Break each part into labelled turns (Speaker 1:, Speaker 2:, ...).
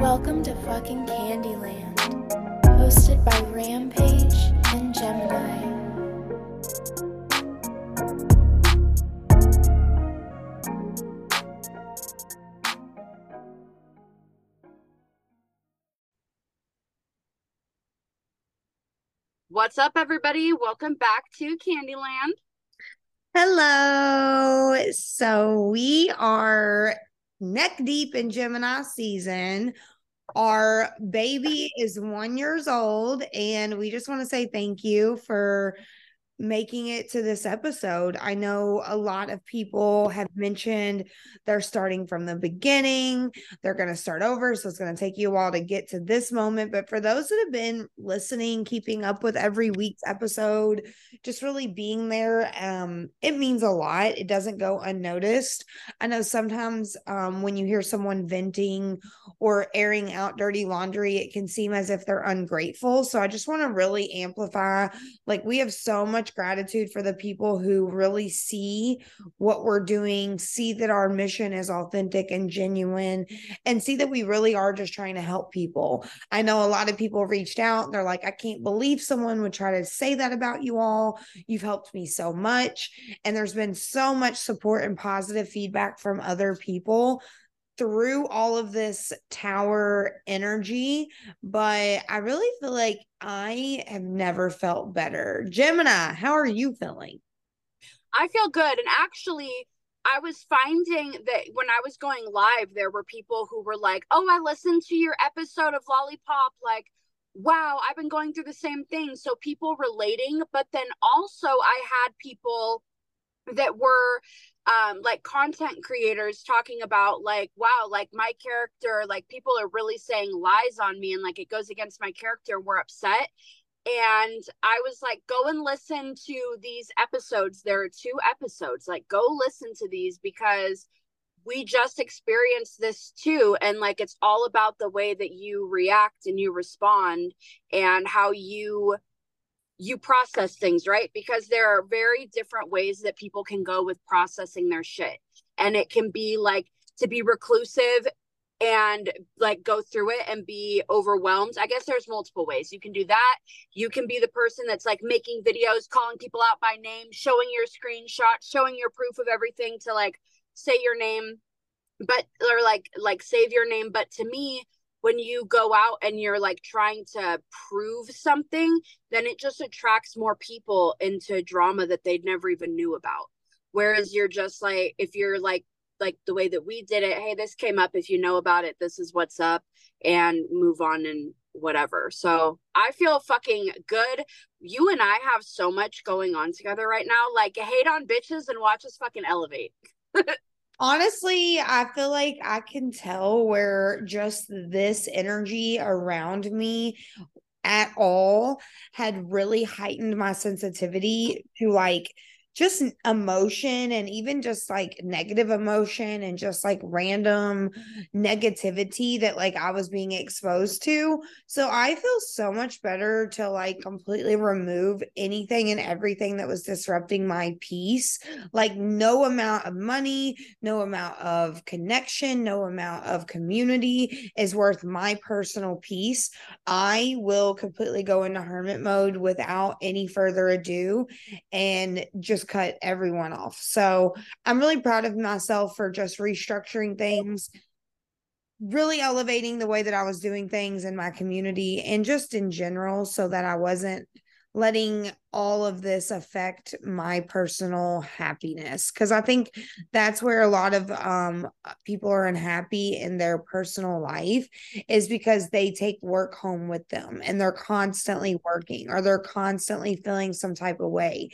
Speaker 1: Welcome to fucking Candyland, hosted by Rampage and Gemini.
Speaker 2: What's up, everybody? Welcome back to Candyland.
Speaker 3: Hello. So we are neck deep in Gemini season. Our baby is one years old, and we just want to say thank you for making it to this episode. I know a lot of people have mentioned they're starting from the beginning, they're going to start over. So it's going to take you a while to get to this moment. But for those that have been listening, keeping up with every week's episode, just really being there, um, it means a lot. It doesn't go unnoticed. I know sometimes um, when you hear someone venting or airing out dirty laundry, it can seem as if they're ungrateful. So I just want to really amplify like, we have so much much gratitude for the people who really see what we're doing, see that our mission is authentic and genuine, and see that we really are just trying to help people. I know a lot of people reached out. They're like, I can't believe someone would try to say that about you all. You've helped me so much. And there's been so much support and positive feedback from other people through all of this tower energy, but I really feel like I have never felt better. Gemini, how are you feeling?
Speaker 2: I feel good. And actually, I was finding that when I was going live, there were people who were like, Oh, I listened to your episode of Lollipop. Like, wow, I've been going through the same thing. So people relating. But then also, I had people that were um like content creators talking about like wow like my character like people are really saying lies on me and like it goes against my character we're upset. And i was like go and listen to these episodes. There are two episodes. Like go listen to these because we just experienced this too and like it's all about the way that you react and you respond and how you you process things, right? Because there are very different ways that people can go with processing their shit. And it can be like to be reclusive and like go through it and be overwhelmed. I guess there's multiple ways. You can do that. You can be the person that's like making videos, calling people out by name, showing your screenshots, showing your proof of everything to like say your name, but or like like save your name. But to me, when you go out and you're like trying to prove something, then it just attracts more people into drama that they'd never even knew about. Whereas you're just like, if you're like, like the way that we did it, hey, this came up. If you know about it, this is what's up, and move on and whatever. So I feel fucking good. You and I have so much going on together right now. Like, hate on bitches and watch us fucking elevate.
Speaker 3: Honestly, I feel like I can tell where just this energy around me at all had really heightened my sensitivity to like just emotion and even just like negative emotion and just like random negativity that like I was being exposed to. So I feel so much better to like completely remove anything and everything that was disrupting my peace. Like no amount of money, no amount of connection, no amount of community is worth my personal peace. I will completely go into hermit mode without any further ado and just just cut everyone off. So I'm really proud of myself for just restructuring things, really elevating the way that I was doing things in my community and just in general so that I wasn't letting all of this affect my personal happiness. Because i think that's where a lot of um people are unhappy in their personal life is because they take work home with them and they're constantly working or they're constantly feeling some type of way.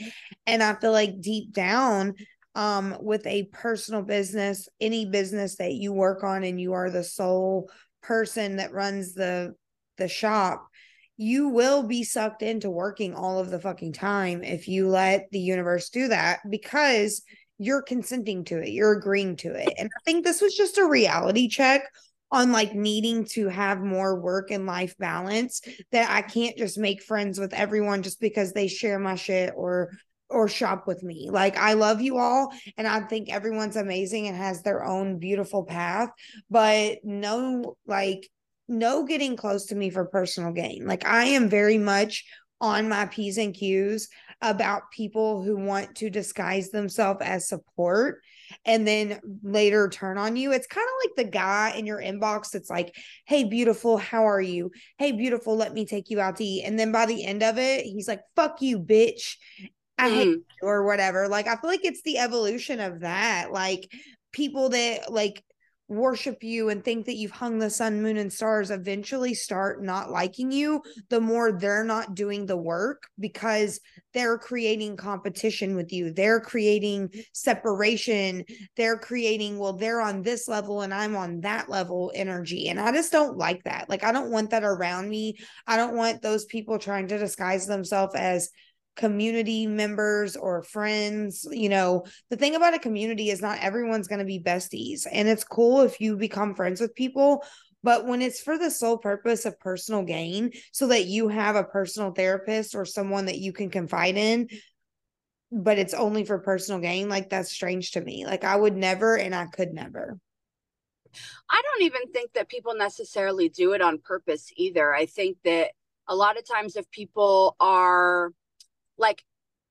Speaker 3: And i feel like deep down um with a personal business any business that you work on and you are the sole person that runs the the shop you will be sucked into working all of the fucking time if you let the universe do that because you're consenting to it, you're agreeing to it. And I think this was just a reality check on like needing to have more work and life balance that I can't just make friends with everyone just because they share my shit or or shop with me. Like I love you all and I think everyone's amazing and has their own beautiful path, but no like no getting close to me for personal gain. Like I am very much on my P's and Q's about people who want to disguise themselves as support and then later turn on you. It's kind of like the guy in your inbox that's like, Hey, beautiful, how are you? Hey, beautiful, let me take you out to eat. And then by the end of it, he's like, Fuck you, bitch. I hate mm. you or whatever. Like, I feel like it's the evolution of that. Like, people that like worship you and think that you've hung the sun, moon, and stars eventually start not liking you, the more they're not doing the work because they're creating competition with you. They're creating separation. They're creating, well, they're on this level and I'm on that level energy. And I just don't like that. Like, I don't want that around me. I don't want those people trying to disguise themselves as community members or friends. You know, the thing about a community is not everyone's going to be besties. And it's cool if you become friends with people. But when it's for the sole purpose of personal gain, so that you have a personal therapist or someone that you can confide in, but it's only for personal gain, like that's strange to me. Like I would never and I could never.
Speaker 2: I don't even think that people necessarily do it on purpose either. I think that a lot of times if people are like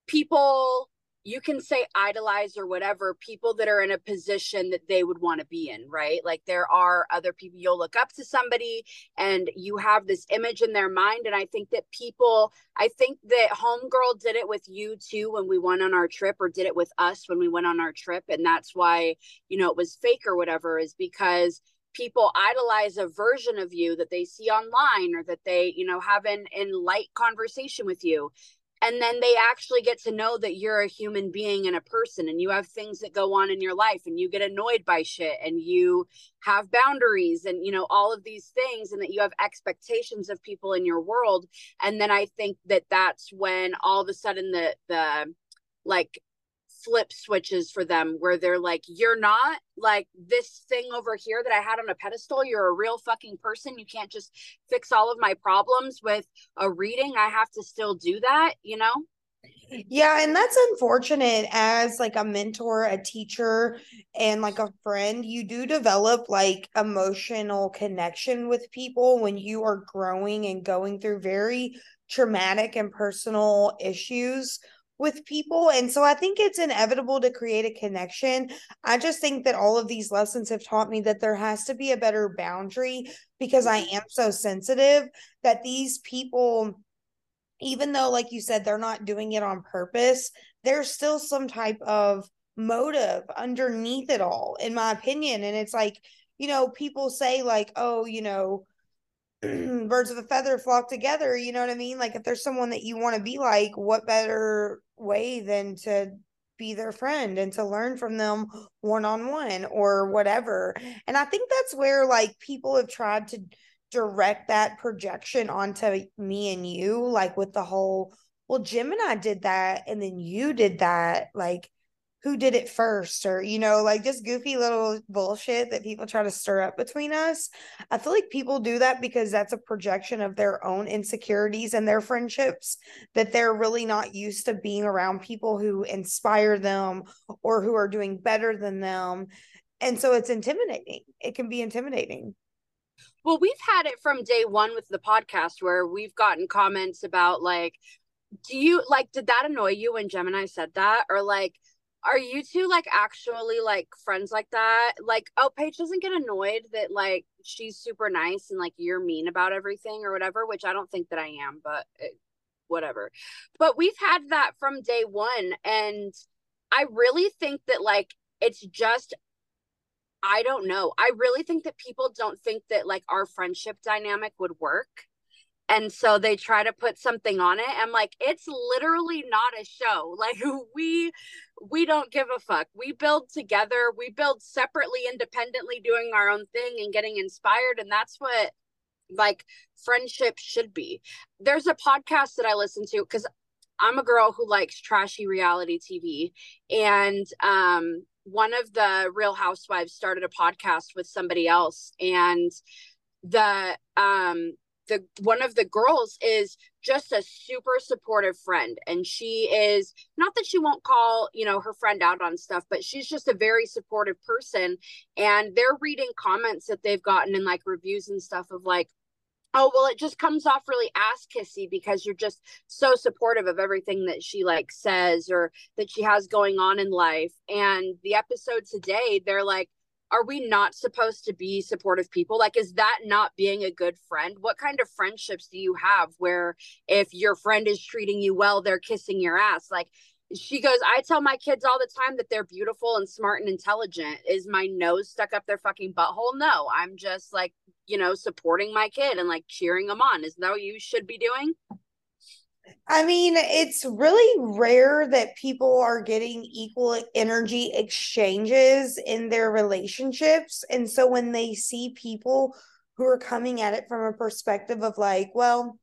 Speaker 2: people you can say idolize or whatever people that are in a position that they would want to be in right? Like there are other people you'll look up to somebody and you have this image in their mind and i think that people i think that homegirl did it with you too when we went on our trip or did it with us when we went on our trip and that's why you know it was fake or whatever is because people idolize a version of you that they see online or that they you know have in in light conversation with you and then they actually get to know that you're a human being and a person and you have things that go on in your life and you get annoyed by shit and you have boundaries and you know all of these things and that you have expectations of people in your world. And then i think that that's when all of a sudden the the like flip switches for them where they're like you're not like this thing over here that i had on a pedestal you're a real fucking person you can't just fix all of my problems with a reading i have to still do that you know?
Speaker 3: Yeah and that's unfortunate as like a mentor a teacher and like a friend you do develop like emotional connection with people when you are growing and going through very traumatic and personal issues with people. And so I think it's inevitable to create a connection. I just think that all of these lessons have taught me that there has to be a better boundary because I am so sensitive that these people, even though, like you said, they're not doing it on purpose, there's still some type of motive underneath it all, in my opinion. And it's like, you know, people say, like, oh, you know, birds of a feather flock together you know what i mean? Like if there's someone that you want to be like what better way than to be their friend and to learn from them one on one or whatever? And i think that's where like people have tried to direct that projection onto me and you like with the whole well gemini did that and then you did that like who did it first or you know like just goofy little bullshit that people try to stir up between us. I feel like people do that because that's a projection of their own insecurities and their friendships that they're really not used to being around people who inspire them or who are doing better than them. And so it's intimidating. It can be intimidating.
Speaker 2: Well we've had it from day one with the podcast where we've gotten comments about like do you like did that annoy you when gemini said that? Or like are you two like actually like friends like that? Like, oh, Paige doesn't get annoyed that like she's super nice and like you're mean about everything or whatever, which I don't think that I am, but it, whatever. But we've had that from day one. And I really think that like it's just, I don't know. I really think that people don't think that like our friendship dynamic would work and so they try to put something on it i'm like it's literally not a show. Like we we don't give a fuck. We build together. We build separately independently doing our own thing and getting inspired and that's what like friendship should be. There's a podcast that i listen to because i'm a girl who likes trashy reality tv and um one of the real housewives started a podcast with somebody else and the um the one of the girls is just a super supportive friend. And she is not that she won't call you know her friend out on stuff but she's just a very supportive person. And they're reading comments that they've gotten in like reviews and stuff of like oh well it just comes off really ass kissy because you're just so supportive of everything that she like says or that she has going on in life. And the episode today they're like are we not supposed to be supportive people? Like is that not being a good friend? What kind of friendships do you have where if your friend is treating you well they're kissing your ass? Like she goes i tell my kids all the time that they're beautiful and smart and intelligent. Is my nose stuck up their fucking butthole? No i'm just like you know supporting my kid and like cheering them on. Isn't that what you should be doing
Speaker 3: I mean, it's really rare that people are getting equal energy exchanges in their relationships. And so when they see people who are coming at it from a perspective of like, well,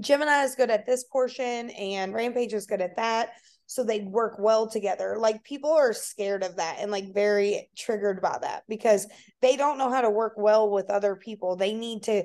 Speaker 3: Gemini is good at this portion and Rampage is good at that. So they work well together. Like people are scared of that and like very triggered by that because they don't know how to work well with other people. They need to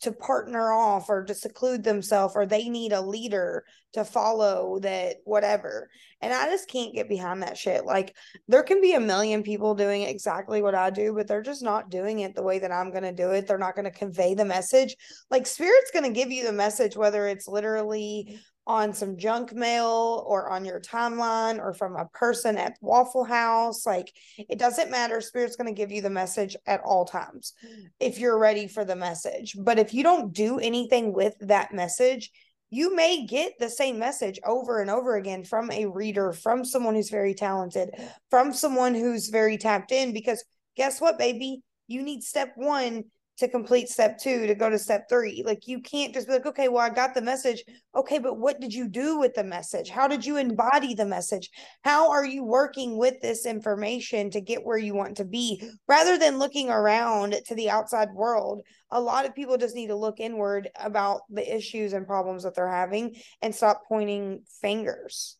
Speaker 3: to partner off or to seclude themselves or they need a leader to follow that whatever. And i just can't get behind that shit. Like there can be a million people doing exactly what i do but they're just not doing it the way that i'm going to do it. They're not going to convey the message. Like spirit's going to give you the message whether it's literally on some junk mail or on your timeline or from a person at Waffle House. Like it doesn't matter. Spirit's going to give you the message at all times if you're ready for the message. But if you don't do anything with that message, you may get the same message over and over again from a reader, from someone who's very talented, from someone who's very tapped in. Because guess what, baby? You need step one to complete step two to go to step three. Like you can't just be like, okay, well, I got the message. Okay, but what did you do with the message? How did you embody the message? How are you working with this information to get where you want to be? Rather than looking around to the outside world, a lot of people just need to look inward about the issues and problems that they're having and stop pointing fingers.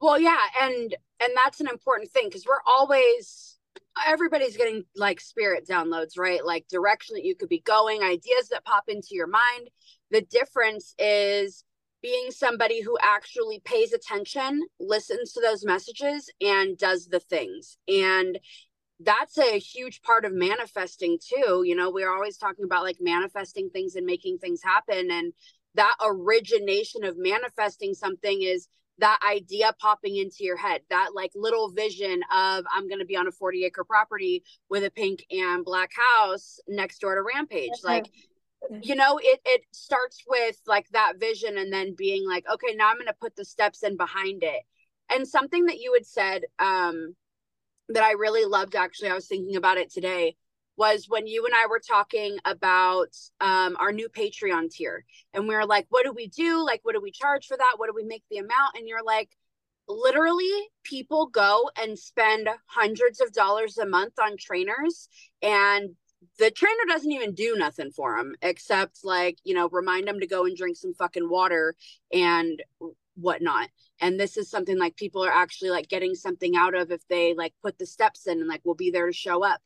Speaker 2: Well, yeah, and and that's an important thing because we're always everybody's getting like spirit downloads, right? Like direction that you could be going, ideas that pop into your mind. The difference is being somebody who actually pays attention, listens to those messages, and does the things. And that's a huge part of manifesting too. You know, we're always talking about like manifesting things and making things happen. And that origination of manifesting something is that idea popping into your head that like little vision of i'm going to be on a 40 acre property with a pink and black house next door to rampage like you know it it starts with like that vision and then being like okay now i'm going to put the steps in behind it. And something that you had said um that i really loved actually i was thinking about it today was when you and I were talking about um, our new Patreon tier. And we were like, what do we do? Like, what do we charge for that? What do we make the amount? And you're like, literally, people go and spend hundreds of dollars a month on trainers. And the trainer doesn't even do nothing for them except, like, you know, remind them to go and drink some fucking water and whatnot and this is something like people are actually like getting something out of if they like put the steps in and like we'll be there to show up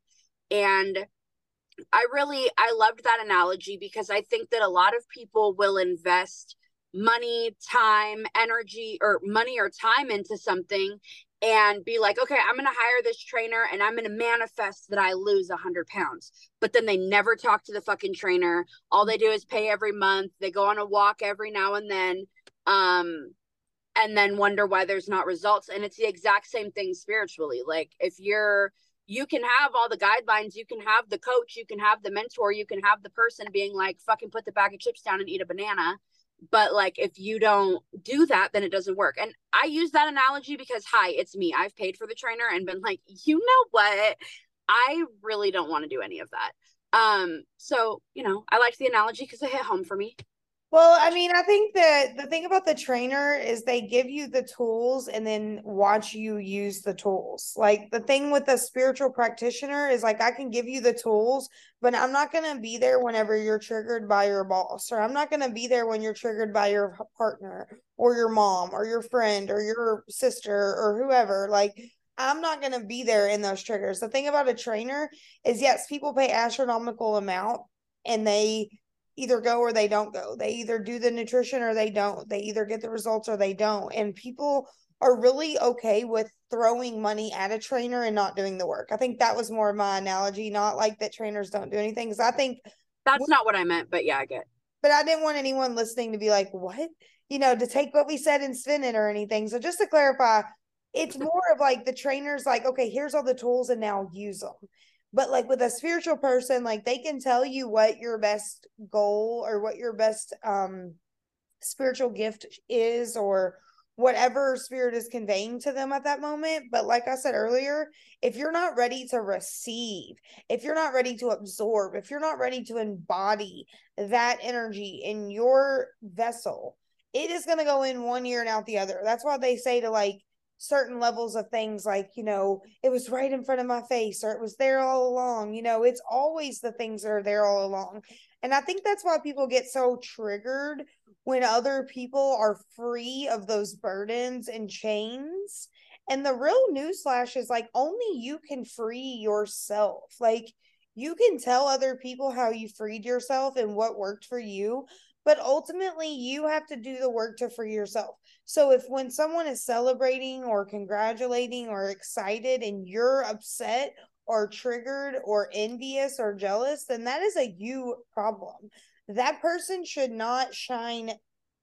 Speaker 2: and I really I loved that analogy because I think that a lot of people will invest money, time, energy or money or time into something and be like, okay, I'm going to hire this trainer and I'm going to manifest that I lose 100 pounds. But then they never talk to the fucking trainer. All they do is pay every month. They go on a walk every now and then. Um, and then wonder why there's not results. And it's the exact same thing spiritually. Like if you're you can have all the guidelines, you can have the coach, you can have the mentor, you can have the person being like, fucking put the bag of chips down and eat a banana. But like, if you don't do that, then it doesn't work. And I use that analogy because, hi, it's me. I've paid for the trainer and been like, you know what? I really don't want to do any of that. Um, so you know, I liked the analogy because it hit home for me.
Speaker 3: Well, I mean, I think that the thing about the trainer is they give you the tools and then watch you use the tools. Like the thing with the spiritual practitioner is like I can give you the tools, but I'm not going to be there whenever you're triggered by your boss, or I'm not going to be there when you're triggered by your partner or your mom or your friend or your sister or whoever. Like I'm not going to be there in those triggers. The thing about a trainer is yes, people pay astronomical amount and they either go or they don't go. They either do the nutrition or they don't. They either get the results or they don't. And people are really okay with throwing money at a trainer and not doing the work. I think that was more of my analogy, not like that trainers don't do anything. Because I think
Speaker 2: that's not what I meant, but yeah, I get.
Speaker 3: But I didn't want anyone listening to be like, "What?" You know, to take what we said and spin it or anything. So just to clarify, it's more of like the trainers, like, okay, here's all the tools, and now use them. But like with a spiritual person, like they can tell you what your best goal or what your best um spiritual gift is or whatever spirit is conveying to them at that moment. But like I said earlier, if you're not ready to receive, if you're not ready to absorb, if you're not ready to embody that energy in your vessel, it is going to go in one ear and out the other. That's why they say to like certain levels of things like, you know, it was right in front of my face or it was there all along. You know, it's always the things that are there all along. And I think that's why people get so triggered when other people are free of those burdens and chains. And the real newsflash is like only you can free yourself. Like you can tell other people how you freed yourself and what worked for you, but ultimately you have to do the work to free yourself. So if when someone is celebrating or congratulating or excited and you're upset or triggered or envious or jealous, then that is a you problem that person should not shine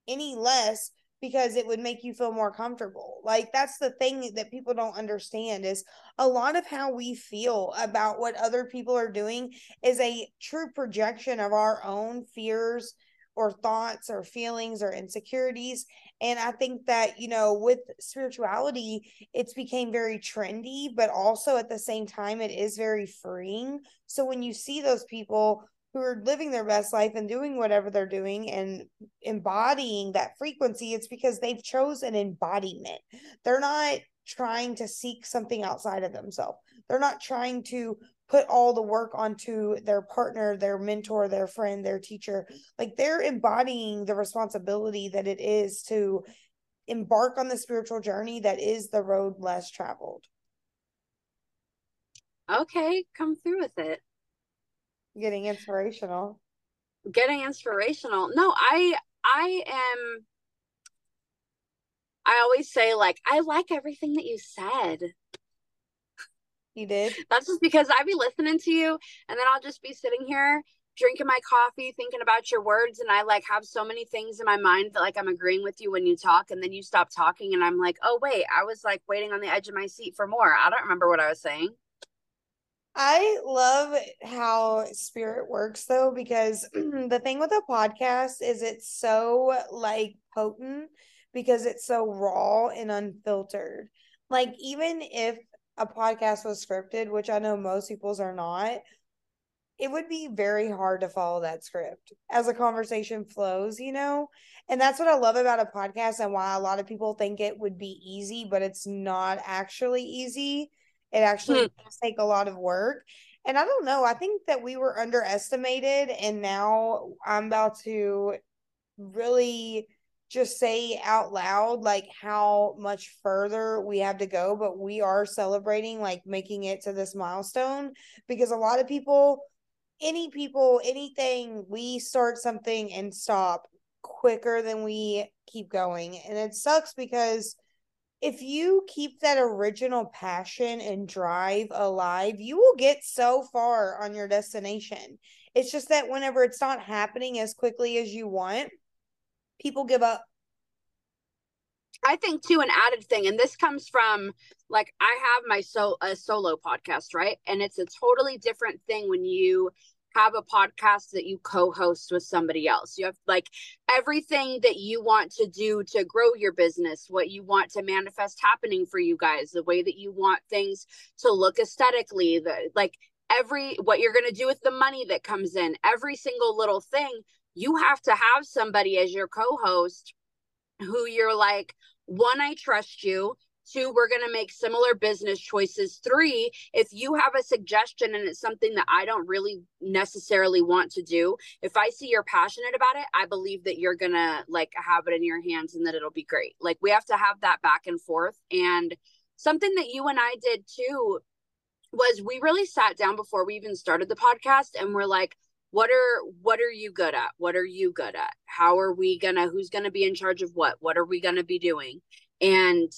Speaker 3: any less because it would make you feel more comfortable. Like that's the thing that people don't understand is a lot of how we feel about what other people are doing is a true projection of our own fears or thoughts or feelings or insecurities and i think that you know with spirituality it's became very trendy but also at the same time it is very freeing so when you see those people who are living their best life and doing whatever they're doing and embodying that frequency, it's because they've chosen embodiment. They're not trying to seek something outside of themselves. They're not trying to put all the work onto their partner, their mentor, their friend, their teacher. Like they're embodying the responsibility that it is to embark on the spiritual journey that is the road less traveled.
Speaker 2: Okay, come through with it
Speaker 3: getting inspirational
Speaker 2: getting inspirational no i i am i always say like i like everything that you said
Speaker 3: you did?
Speaker 2: That's just because I'd be listening to you and then i'll just be sitting here drinking my coffee thinking about your words and i like have so many things in my mind that like i'm agreeing with you when you talk and then you stop talking and i'm like oh wait i was like waiting on the edge of my seat for more. I don't remember what i was saying.
Speaker 3: I love how spirit works though, because the thing with a podcast is it's so like potent because it's so raw and unfiltered. Like, even if a podcast was scripted, which I know most people's are not, it would be very hard to follow that script as a conversation flows, you know? And that's what I love about a podcast and why a lot of people think it would be easy, but it's not actually easy it actually hmm. does take a lot of work. And I don't know, I think that we were underestimated and now I'm about to really just say out loud like how much further we have to go but we are celebrating like making it to this milestone because a lot of people any people anything we start something and stop quicker than we keep going and it sucks because if you keep that original passion and drive alive, you will get so far on your destination. It's just that whenever it's not happening as quickly as you want, people give up.
Speaker 2: I think too an added thing, and this comes from like I have my so a solo podcast, right? And it's a totally different thing when you have a podcast that you co-host with somebody else. You have like everything that you want to do to grow your business, what you want to manifest happening for you guys, the way that you want things to look aesthetically, the like every what you're going to do with the money that comes in, every single little thing, you have to have somebody as your co-host who you're like, one, I trust you. Two, we're going to make similar business choices. Three, if you have a suggestion and it's something that I don't really necessarily want to do, if I see you're passionate about it, I believe that you're going to like have it in your hands and that it'll be great. Like we have to have that back and forth. And something that you and I did too was we really sat down before we even started the podcast and we're like, what are what are you good at? What are you good at? How are we gonna who's gonna be in charge of what? What are we gonna be doing? And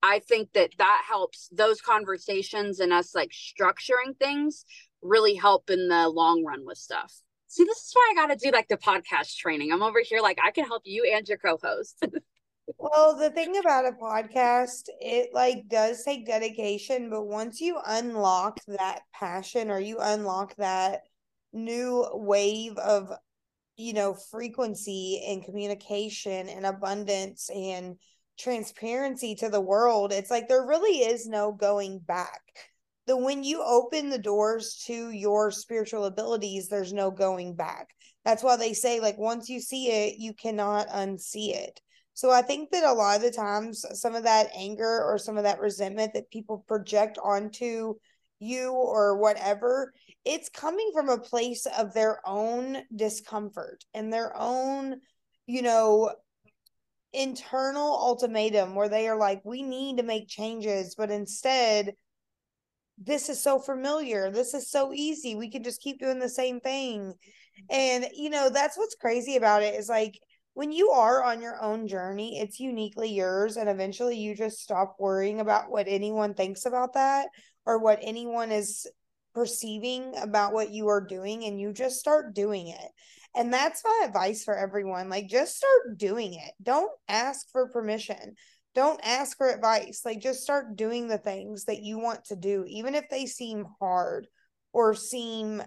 Speaker 2: i think that that helps those conversations and us like structuring things really help in the long run with stuff. See this is why i gotta do like the podcast training. I'm over here like i can help you and your co-host.
Speaker 3: Well the thing about a podcast it like does take dedication but once you unlock that passion or you unlock that new wave of you know frequency and communication and abundance and transparency to the world it's like there really is no going back. The when you open the doors to your spiritual abilities there's no going back. That's why they say like once you see it you cannot unsee it. So i think that a lot of the times some of that anger or some of that resentment that people project onto you or whatever it's coming from a place of their own discomfort and their own you know internal ultimatum where they are like we need to make changes but instead this is so familiar. This is so easy. We can just keep doing the same thing. And you know that's what's crazy about it is like when you are on your own journey it's uniquely yours and eventually you just stop worrying about what anyone thinks about that or what anyone is perceiving about what you are doing and you just start doing it. And that's my advice for everyone. Like, just start doing it. Don't ask for permission. Don't ask for advice. Like, just start doing the things that you want to do, even if they seem hard or seem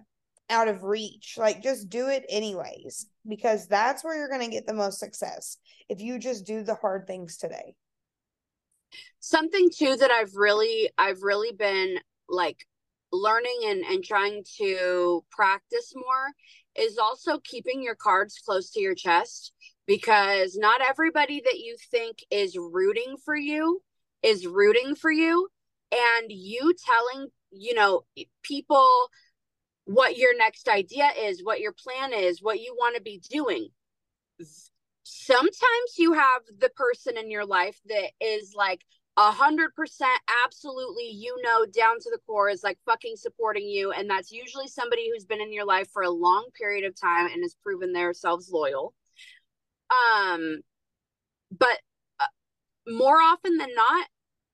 Speaker 3: out of reach. Like, just do it anyways, because that's where you're going to get the most success if you just do the hard things today.
Speaker 2: Something too that I've really, I've really been like learning and, and trying to practice more is also keeping your cards close to your chest because not everybody that you think is rooting for you is rooting for you. And you telling you know people what your next idea is what your plan is what you want to be doing sometimes you have the person in your life that is like a hundred percent absolutely you know down to the core is like fucking supporting you and that's usually somebody who's been in your life for a long period of time and has proven themselves loyal. Um but uh, more often than not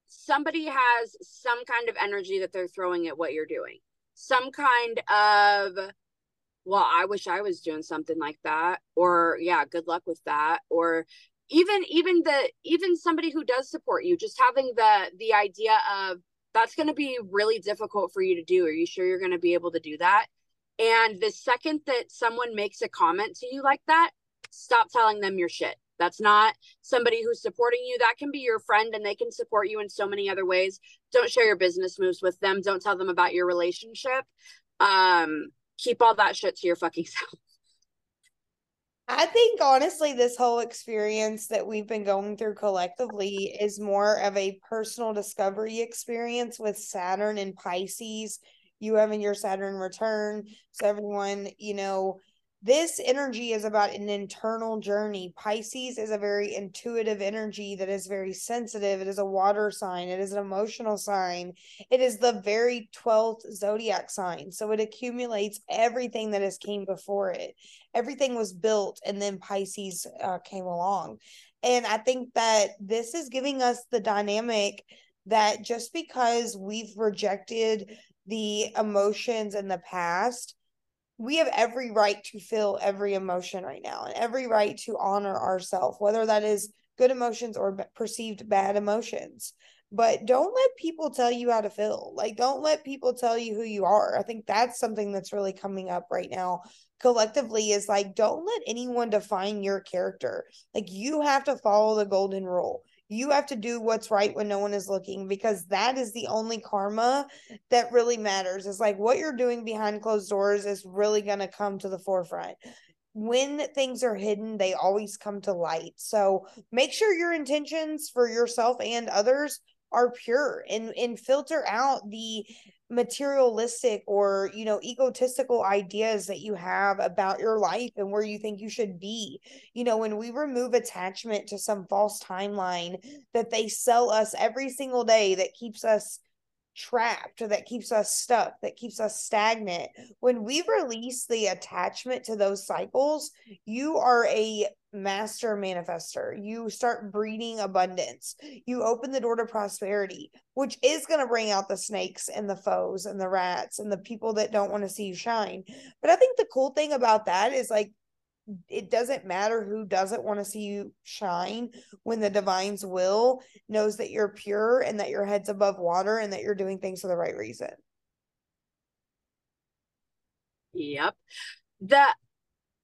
Speaker 2: somebody has some kind of energy that they're throwing at what you're doing. Some kind of well i wish i was doing something like that or yeah good luck with that or even even the even somebody who does support you just having the the idea of that's going to be really difficult for you to do. Are you sure you're going to be able to do that? And the second that someone makes a comment to you like that stop telling them your shit. That's not somebody who's supporting you. That can be your friend and they can support you in so many other ways. Don't share your business moves with them. Don't tell them about your relationship. Um keep all that shit to your fucking self
Speaker 3: I think honestly, this whole experience that we've been going through collectively is more of a personal discovery experience with Saturn and Pisces. You having your Saturn return. So, everyone, you know, this energy is about an internal journey. Pisces is a very intuitive energy that is very sensitive. It is a water sign, it is an emotional sign. It is the very 12th zodiac sign. So it accumulates everything that has came before it. Everything was built and then Pisces uh, came along. And I think that this is giving us the dynamic that just because we've rejected the emotions in the past we have every right to feel every emotion right now and every right to honor ourselves, whether that is good emotions or perceived bad emotions. But don't let people tell you how to feel. Like, don't let people tell you who you are. I think that's something that's really coming up right now collectively is like, don't let anyone define your character. Like, you have to follow the golden rule you have to do what's right when no one is looking because that is the only karma that really matters. It's like what you're doing behind closed doors is really going to come to the forefront. When things are hidden, they always come to light. So make sure your intentions for yourself and others are pure and and filter out the materialistic or you know egotistical ideas that you have about your life and where you think you should be. You know when we remove attachment to some false timeline that they sell us every single day that keeps us trapped or that keeps us stuck that keeps us stagnant. When we release the attachment to those cycles you are a master manifester. You start breeding abundance. You open the door to prosperity which is going to bring out the snakes and the foes and the rats and the people that don't want to see you shine. But i think the cool thing about that is like it doesn't matter who doesn't want to see you shine when the divine's will knows that you're pure and that your head's above water and that you're doing things for the right reason.
Speaker 2: Yep. That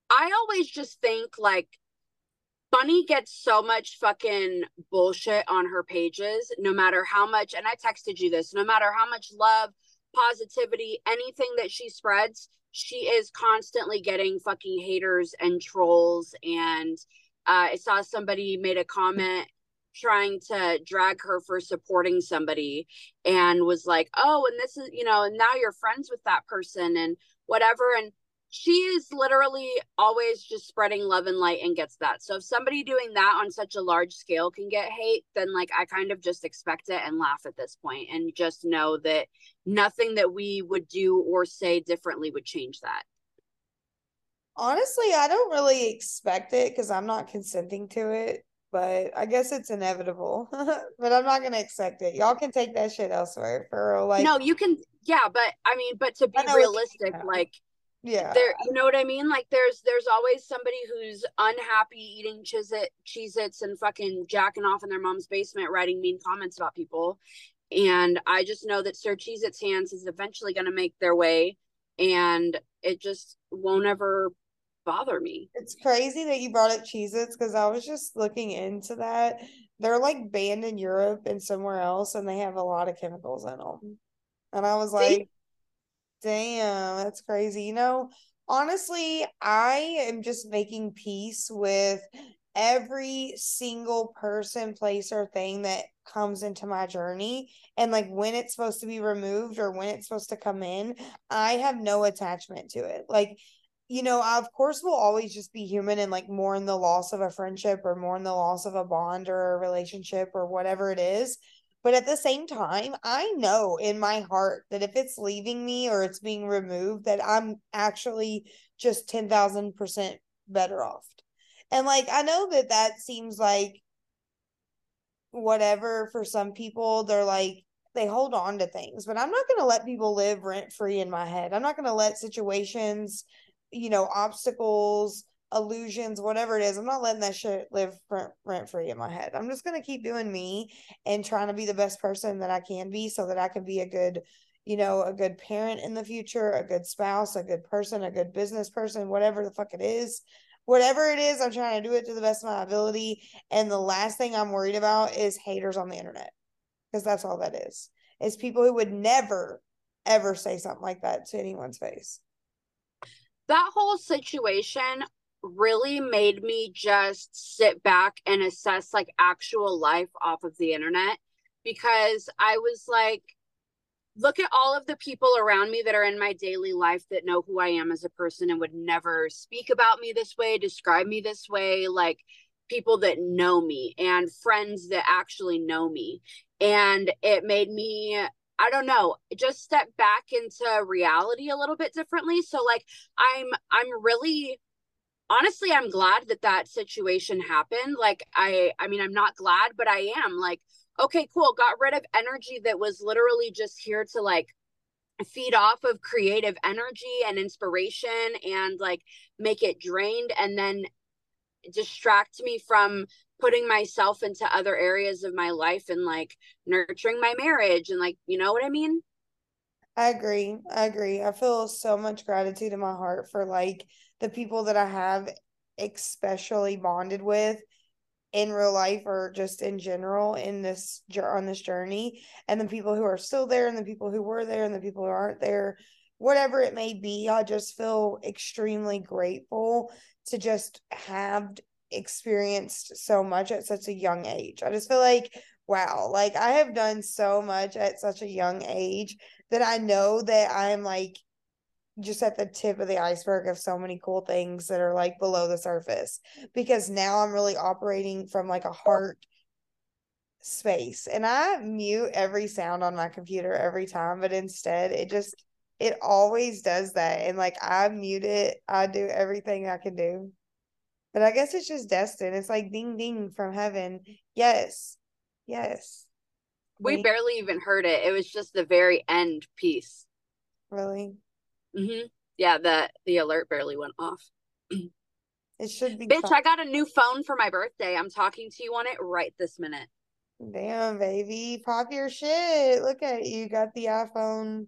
Speaker 2: I always just think like Bunny gets so much fucking bullshit on her pages, no matter how much, and I texted you this, no matter how much love, positivity, anything that she spreads, she is constantly getting fucking haters and trolls and uh, I saw somebody made a comment trying to drag her for supporting somebody and was like, "Oh, and this is, you know, and now you're friends with that person and whatever." And she is literally always just spreading love and light and gets that. So if somebody doing that on such a large scale can get hate, then like I kind of just expect it and laugh at this point and just know that nothing that we would do or say differently would change that.
Speaker 3: Honestly, I don't really expect it because I'm not consenting to it, but I guess it's inevitable. but I'm not gonna accept it. Y'all can take that shit elsewhere for like
Speaker 2: No, you can yeah, but I mean, but to be realistic, like
Speaker 3: yeah.
Speaker 2: There you know what i mean? Like there's there's always somebody who's unhappy eating cheez it cheez its and fucking jacking off in their mom's basement writing mean comments about people. And i just know that sir cheez its hands is eventually going to make their way and it just won't ever bother me.
Speaker 3: It's crazy that you brought up cheez its because i was just looking into that. They're like banned in europe and somewhere else and they have a lot of chemicals in them and i was See? Damn, that's crazy. You know, honestly, I am just making peace with every single person, place, or thing that comes into my journey. And like when it's supposed to be removed or when it's supposed to come in, I have no attachment to it. Like, you know, I, of course, we'll always just be human and like mourn the loss of a friendship or mourn the loss of a bond or a relationship or whatever it is. But at the same time, I know in my heart that if it's leaving me or it's being removed, that I'm actually just 10,000% better off. And like, I know that that seems like whatever for some people. They're like, they hold on to things, but I'm not going to let people live rent free in my head. I'm not going to let situations, you know, obstacles, illusions, whatever it is. I'm not letting that shit live rent free in my head. I'm just gonna keep doing me and trying to be the best person that I can be, so that I can be a good, you know, a good parent in the future, a good spouse, a good person, a good business person, whatever the fuck it is. Whatever it is, I'm trying to do it to the best of my ability. And the last thing I'm worried about is haters on the internet, because that's all that is. It's people who would never, ever say something like that to anyone's face
Speaker 2: that whole situation really made me just sit back and assess like actual life off of the internet because I was like, look at all of the people around me that are in my daily life that know who I am as a person and would never speak about me this way, describe me this way, like people that know me and friends that actually know me. And it made me I don't know, just step back into reality a little bit differently. So like I'm I'm really honestly i'm glad that that situation happened. Like i i mean i'm not glad but i am like okay cool got rid of energy that was literally just here to like feed off of creative energy and inspiration and like make it drained and then distract me from putting myself into other areas of my life and like nurturing my marriage and like you know what i mean
Speaker 3: i agree i agree. I feel so much gratitude in my heart for like the people that I have especially bonded with in real life or just in general in this on this journey and the people who are still there and the people who were there and the people who aren't there whatever it may be i just feel extremely grateful to just have experienced so much at such a young age. I just feel like wow like i have done so much at such a young age that i know that i'm like just at the tip of the iceberg of so many cool things that are like below the surface because now I'm really operating from like a heart space and I mute every sound on my computer every time, but instead it just it always does that. And like I mute it, I do everything I can do. But I guess it's just destined. It's like ding ding from heaven. Yes. Yes.
Speaker 2: We barely even heard it. It was just the very end piece.
Speaker 3: Really?
Speaker 2: Mm-hmm. Yeah, the the alert barely went off.
Speaker 3: It should be.
Speaker 2: Bitch, fun. I got a new phone for my birthday. I'm talking to you on it right this minute.
Speaker 3: Damn, baby. Pop your shit. Look at you. Got the iPhone.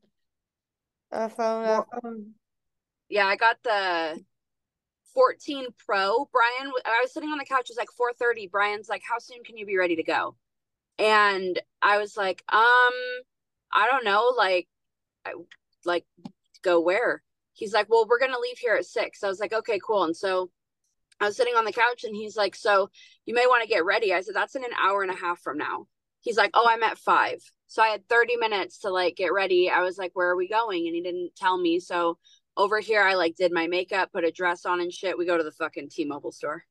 Speaker 3: iPhone, iPhone.
Speaker 2: Yeah, I got the 14 Pro. Brian, I was sitting on the couch. It was like 4:30. Brian's like, "How soon can you be ready to go?" And I was like, "Um, I don't know. Like, I, like, go where?" He's like, "Well, we're gonna leave here at six. I was like, "Okay, cool." And so I was sitting on the couch and he's like, So you may want to get ready. I said, That's in an hour and a half from now. He's like, Oh, I'm at five. So I had 30 minutes to like get ready. I was like, Where are we going? And he didn't tell me. So over here, I like did my makeup, put a dress on and shit. We go to the fucking T Mobile store.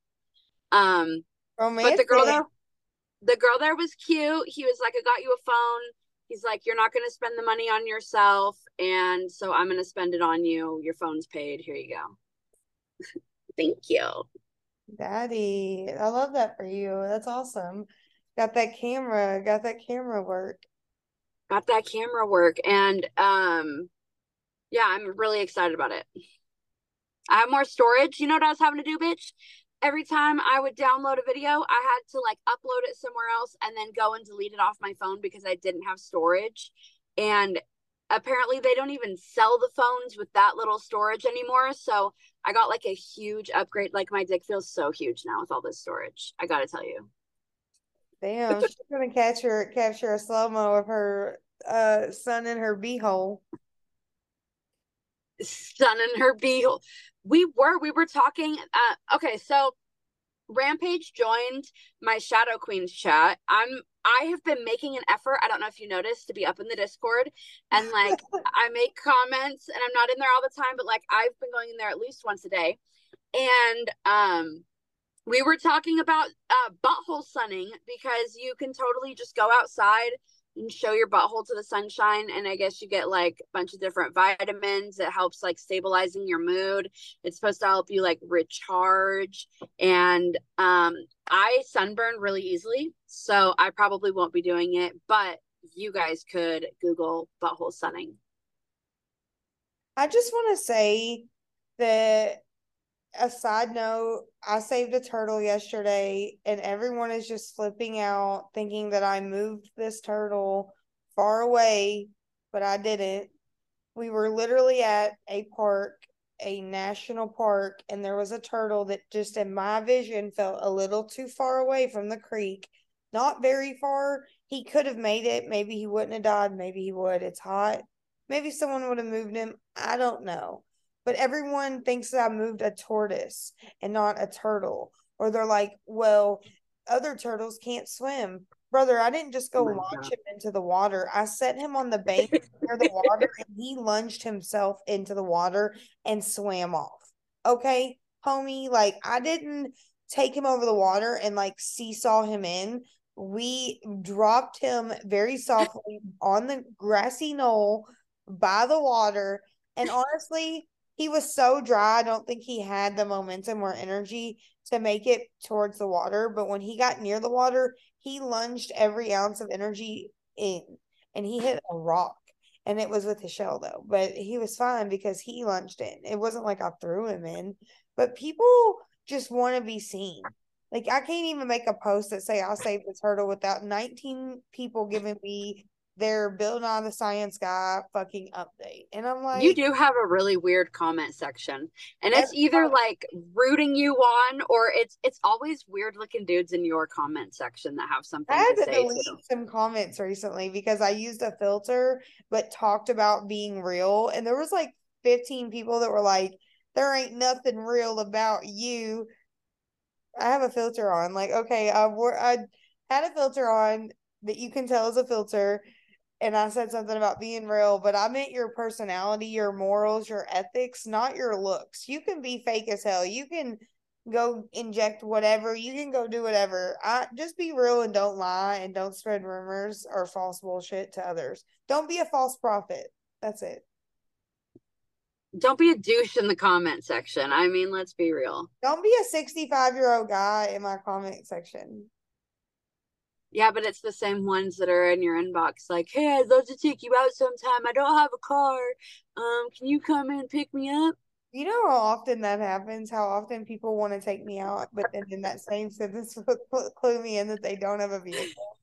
Speaker 2: Um, Romantic. but the girl there, the girl there was cute. He was like, I got you a phone. He's like, You're not going to spend the money on yourself. And so I'm going to spend it on you. Your phone's paid. Here you go. Thank you.
Speaker 3: Daddy, I love that for you. That's awesome. Got that camera, got that camera work.
Speaker 2: Got that camera work. And um yeah, I'm really excited about it. I have more storage. You know what I was having to do, bitch? Every time I would download a video, I had to like upload it somewhere else and then go and delete it off my phone because I didn't have storage. And apparently they don't even sell the phones with that little storage anymore. So I got like a huge upgrade. Like my dick feels so huge now with all this storage. I gotta tell you.
Speaker 3: Damn, she's gonna catch her capture a slow mo of her uh son in her beehole.
Speaker 2: Son in her beehole. We were we were talking. Uh, okay, so Rampage joined my Shadow Queens chat. I'm I have been making an effort. I don't know if you noticed to be up in the Discord and like I make comments and I'm not in there all the time, but like I've been going in there at least once a day. And um we were talking about uh butthole sunning because you can totally just go outside and show your butthole to the sunshine and i guess you get like a bunch of different vitamins it helps like stabilizing your mood. It's supposed to help you like recharge and um i sunburn really easily so i probably won't be doing it but you guys could google butthole sunning.
Speaker 3: I just want to say that a side note, I saved a turtle yesterday and everyone is just flipping out thinking that I moved this turtle far away, but I didn't. We were literally at a park, a national park, and there was a turtle that just in my vision felt a little too far away from the creek. Not very far. He could have made it. Maybe he wouldn't have died. Maybe he would. It's hot. Maybe someone would have moved him. I don't know but everyone thinks that I moved a tortoise and not a turtle. Or they're like, well, other turtles can't swim. Brother, I didn't just go oh launch God. him into the water. I set him on the bank near the water and he lunged himself into the water and swam off. Okay, homie, like I didn't take him over the water and like seesaw him in. We dropped him very softly on the grassy knoll by the water. And honestly, he was so dry. I don't think he had the momentum or energy to make it towards the water. But when he got near the water, he lunged every ounce of energy in and he hit a rock. And it was with his shell though. But he was fine because he lunged in. It wasn't like I threw him in. But people just want to be seen. Like I can't even make a post that say I saved the turtle without 19 people giving me their Bill Nye the Science Guy fucking update. And I'm like,
Speaker 2: you do have a really weird comment section, and it's either like rooting you on, or it's it's always weird looking dudes in your comment section that have something. I had to, to delete
Speaker 3: too. some comments recently because I used a filter, but talked about being real, and there was like 15 people that were like, "There ain't nothing real about you." I have a filter on. Like, okay, I wore I had a filter on that you can tell is a filter and I said something about being real, but I meant your personality, your morals, your ethics, not your looks. You can be fake as hell. You can go inject whatever. You can go do whatever. I just be real and don't lie and don't spread rumors or false bullshit to others. Don't be a false prophet. That's it.
Speaker 2: Don't be a douche in the comment section. I mean, let's be real.
Speaker 3: Don't be a 65 year old guy in my comment section.
Speaker 2: Yeah, but it's the same ones that are in your inbox, like, "Hey, I'd love to take you out sometime. I don't have a car. Um, can you come and pick me up?"
Speaker 3: You know how often that happens? How often people want to take me out, but then in that same sentence will clue me in that they don't have a vehicle.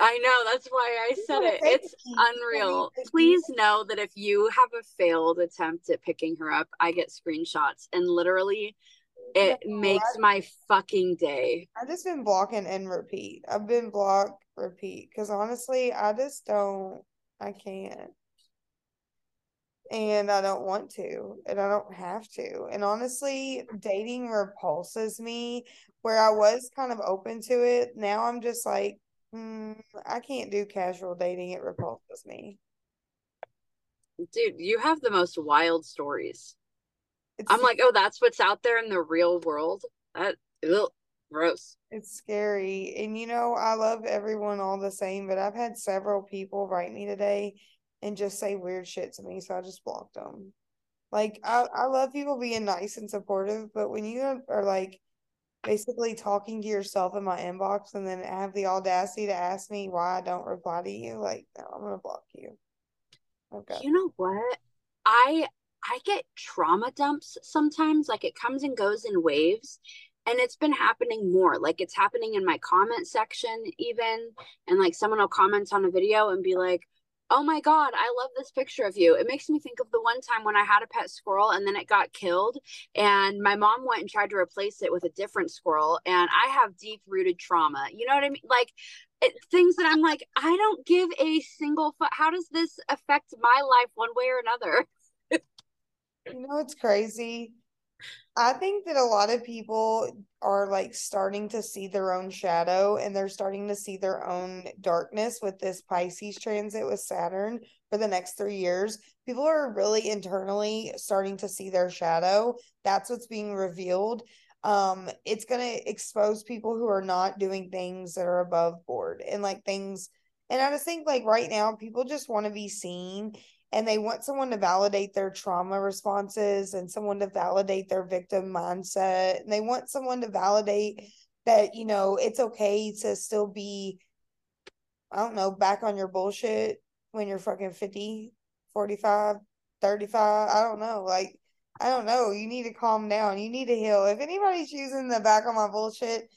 Speaker 2: I know that's why I said it. It's unreal. Please know that if you have a failed attempt at picking her up, I get screenshots and literally it no, makes I, my fucking day.
Speaker 3: I've just been blocking and repeat. I've been block, repeat. Because honestly, I just don't, I can't. And I don't want to, and I don't have to. And honestly, dating repulses me where I was kind of open to it. Now I'm just like, mm, I can't do casual dating. It repulses me.
Speaker 2: Dude, you have the most wild stories. It's, I'm like, oh, that's what's out there in the real world. That ugh, gross.
Speaker 3: It's scary. And you know, I love everyone all the same, but I've had several people write me today and just say weird shit to me, so I just blocked them. Like I, I love people being nice and supportive, but when you are like basically talking to yourself in my inbox and then have the audacity to ask me why I don't reply to you, like no, I'm gonna block you.
Speaker 2: Okay. You know what? I I get trauma dumps sometimes. Like it comes and goes in waves. And it's been happening more. Like it's happening in my comment section, even. And like someone will comment on a video and be like, oh my God, I love this picture of you. It makes me think of the one time when I had a pet squirrel and then it got killed. And my mom went and tried to replace it with a different squirrel. And I have deep rooted trauma. You know what I mean? Like, it, things that I'm like, I don't give a single. How does this affect my life one way or another?
Speaker 3: You know, it's crazy. I think that a lot of people are like starting to see their own shadow and they're starting to see their own darkness with this Pisces transit with Saturn for the next three years. People are really internally starting to see their shadow. That's what's being revealed. Um, it's going to expose people who are not doing things that are above board and like things. And I just think like right now, people just want to be seen and they want someone to validate their trauma responses and someone to validate their victim mindset. And they want someone to validate that you know it's okay to still be i don't know back on your bullshit when you're fucking 50 45 35 i don't know. Like i don't know. You need to calm down. You need to heal. If anybody's using the back on my bullshit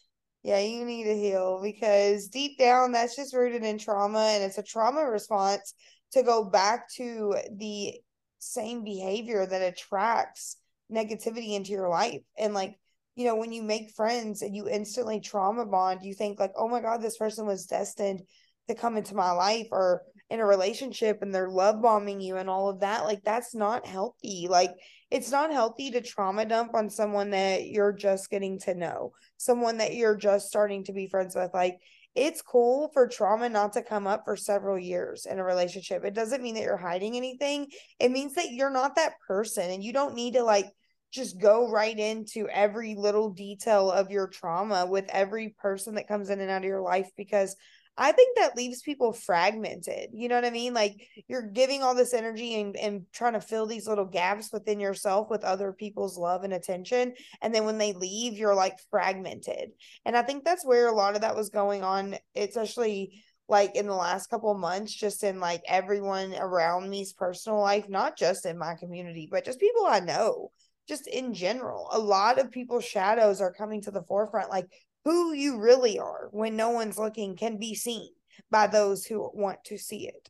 Speaker 3: yeah you need to heal because deep down that's just rooted in trauma and it's a trauma response to go back to the same behavior that attracts negativity into your life. And like you know when you make friends and you instantly trauma bond you think like oh my god this person was destined to come into my life or in a relationship and they're love bombing you and all of that. Like that's not healthy. Like it's not healthy to trauma dump on someone that you're just getting to know someone that you're just starting to be friends with. Like it's cool for trauma not to come up for several years in a relationship. It doesn't mean that you're hiding anything. It means that you're not that person and you don't need to like just go right into every little detail of your trauma with every person that comes in and out of your life because I think that leaves people fragmented. You know what I mean? Like you're giving all this energy and, and trying to fill these little gaps within yourself with other people's love and attention. And then when they leave, you're like fragmented. And I think that's where a lot of that was going on, especially like in the last couple months, just in like everyone around me's personal life, not just in my community, but just people I know just in general. A lot of people's shadows are coming to the forefront. Like who you really are when no one's looking can be seen by those who want to see it.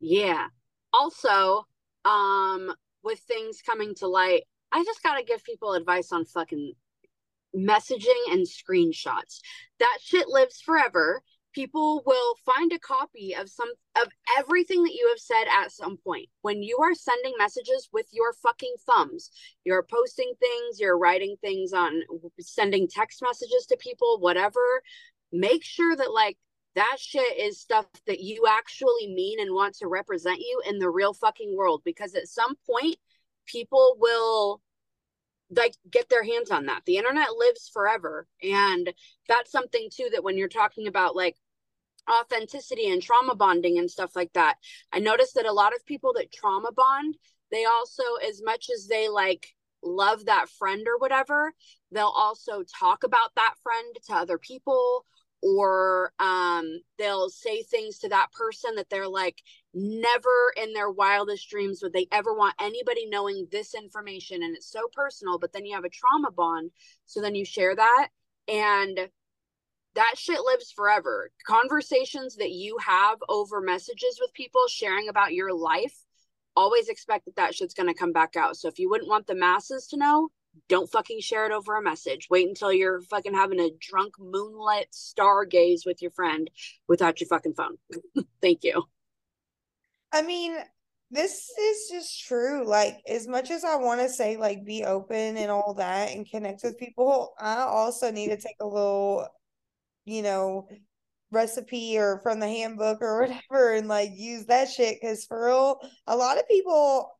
Speaker 2: Yeah. Also, um, with things coming to light, I just got to give people advice on fucking messaging and screenshots. That shit lives forever people will find a copy of some of everything that you have said at some point when you are sending messages with your fucking thumbs you're posting things you're writing things on sending text messages to people whatever make sure that like that shit is stuff that you actually mean and want to represent you in the real fucking world because at some point people will like get their hands on that. The internet lives forever. And that's something too that when you're talking about like authenticity and trauma bonding and stuff like that, I noticed that a lot of people that trauma bond, they also, as much as they like love that friend or whatever, they'll also talk about that friend to other people or um, they'll say things to that person that they're like never in their wildest dreams would they ever want anybody knowing this information and it's so personal but then you have a trauma bond so then you share that. And that shit lives forever conversations that you have over messages with people sharing about your life always expect that that shit's going to come back out so if you wouldn't want the masses to know don't fucking share it over a message. Wait until you're fucking having a drunk moonlit stargaze with your friend without your fucking phone. Thank you.
Speaker 3: I mean, this is just true. Like, as much as I want to say, like, be open and all that and connect with people, I also need to take a little, you know, recipe or from the handbook or whatever and like use that shit. Cause for real, a lot of people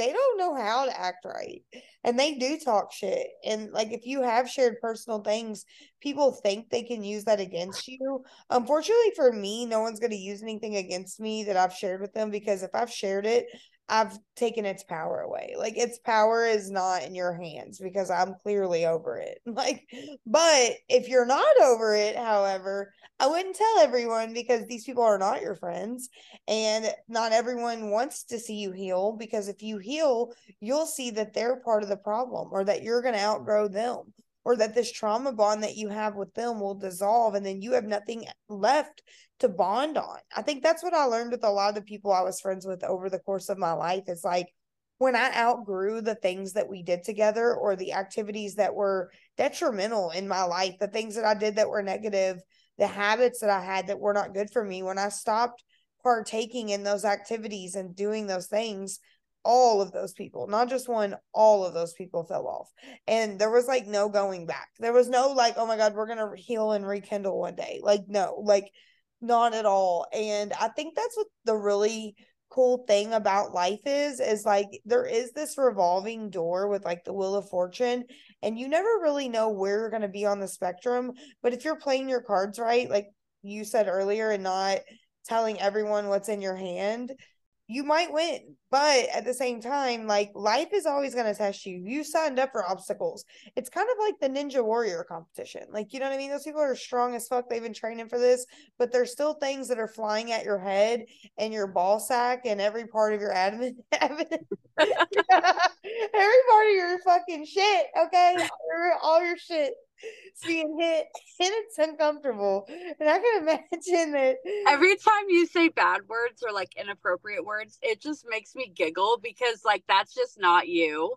Speaker 3: they don't know how to act right and they do talk shit and like if you have shared personal things people think they can use that against you unfortunately for me no one's going to use anything against me that i've shared with them because if i've shared it I've taken its power away. Like its power is not in your hands because I'm clearly over it. Like, but if you're not over it, however, I wouldn't tell everyone because these people are not your friends and not everyone wants to see you heal because if you heal, you'll see that they're part of the problem or that you're going to outgrow them or that this trauma bond that you have with them will dissolve and then you have nothing left to bond on. I think that's what I learned with a lot of the people I was friends with over the course of my life. It's like when I outgrew the things that we did together or the activities that were detrimental in my life, the things that I did that were negative, the habits that I had that were not good for me, when I stopped partaking in those activities and doing those things, all of those people, not just one, all of those people fell off. And there was like no going back. There was no like, oh my God, we're going to heal and rekindle one day. Like, no, like not at all. And I think that's what the really cool thing about life is is like there is this revolving door with like the wheel of fortune and you never really know where you're going to be on the spectrum but if you're playing your cards right like you said earlier and not telling everyone what's in your hand you might win. But at the same time, like life is always going to test you. You signed up for obstacles. It's kind of like the Ninja Warrior competition. Like, you know what I mean? Those people are strong as fuck. They've been training for this, but there's still things that are flying at your head and your ball sack and every part of your admin. every part of your fucking shit. Okay. All your, all your shit being hit and it's uncomfortable. And I can imagine that
Speaker 2: every time you say bad words or like inappropriate words, it just makes me giggle because like that's just not you.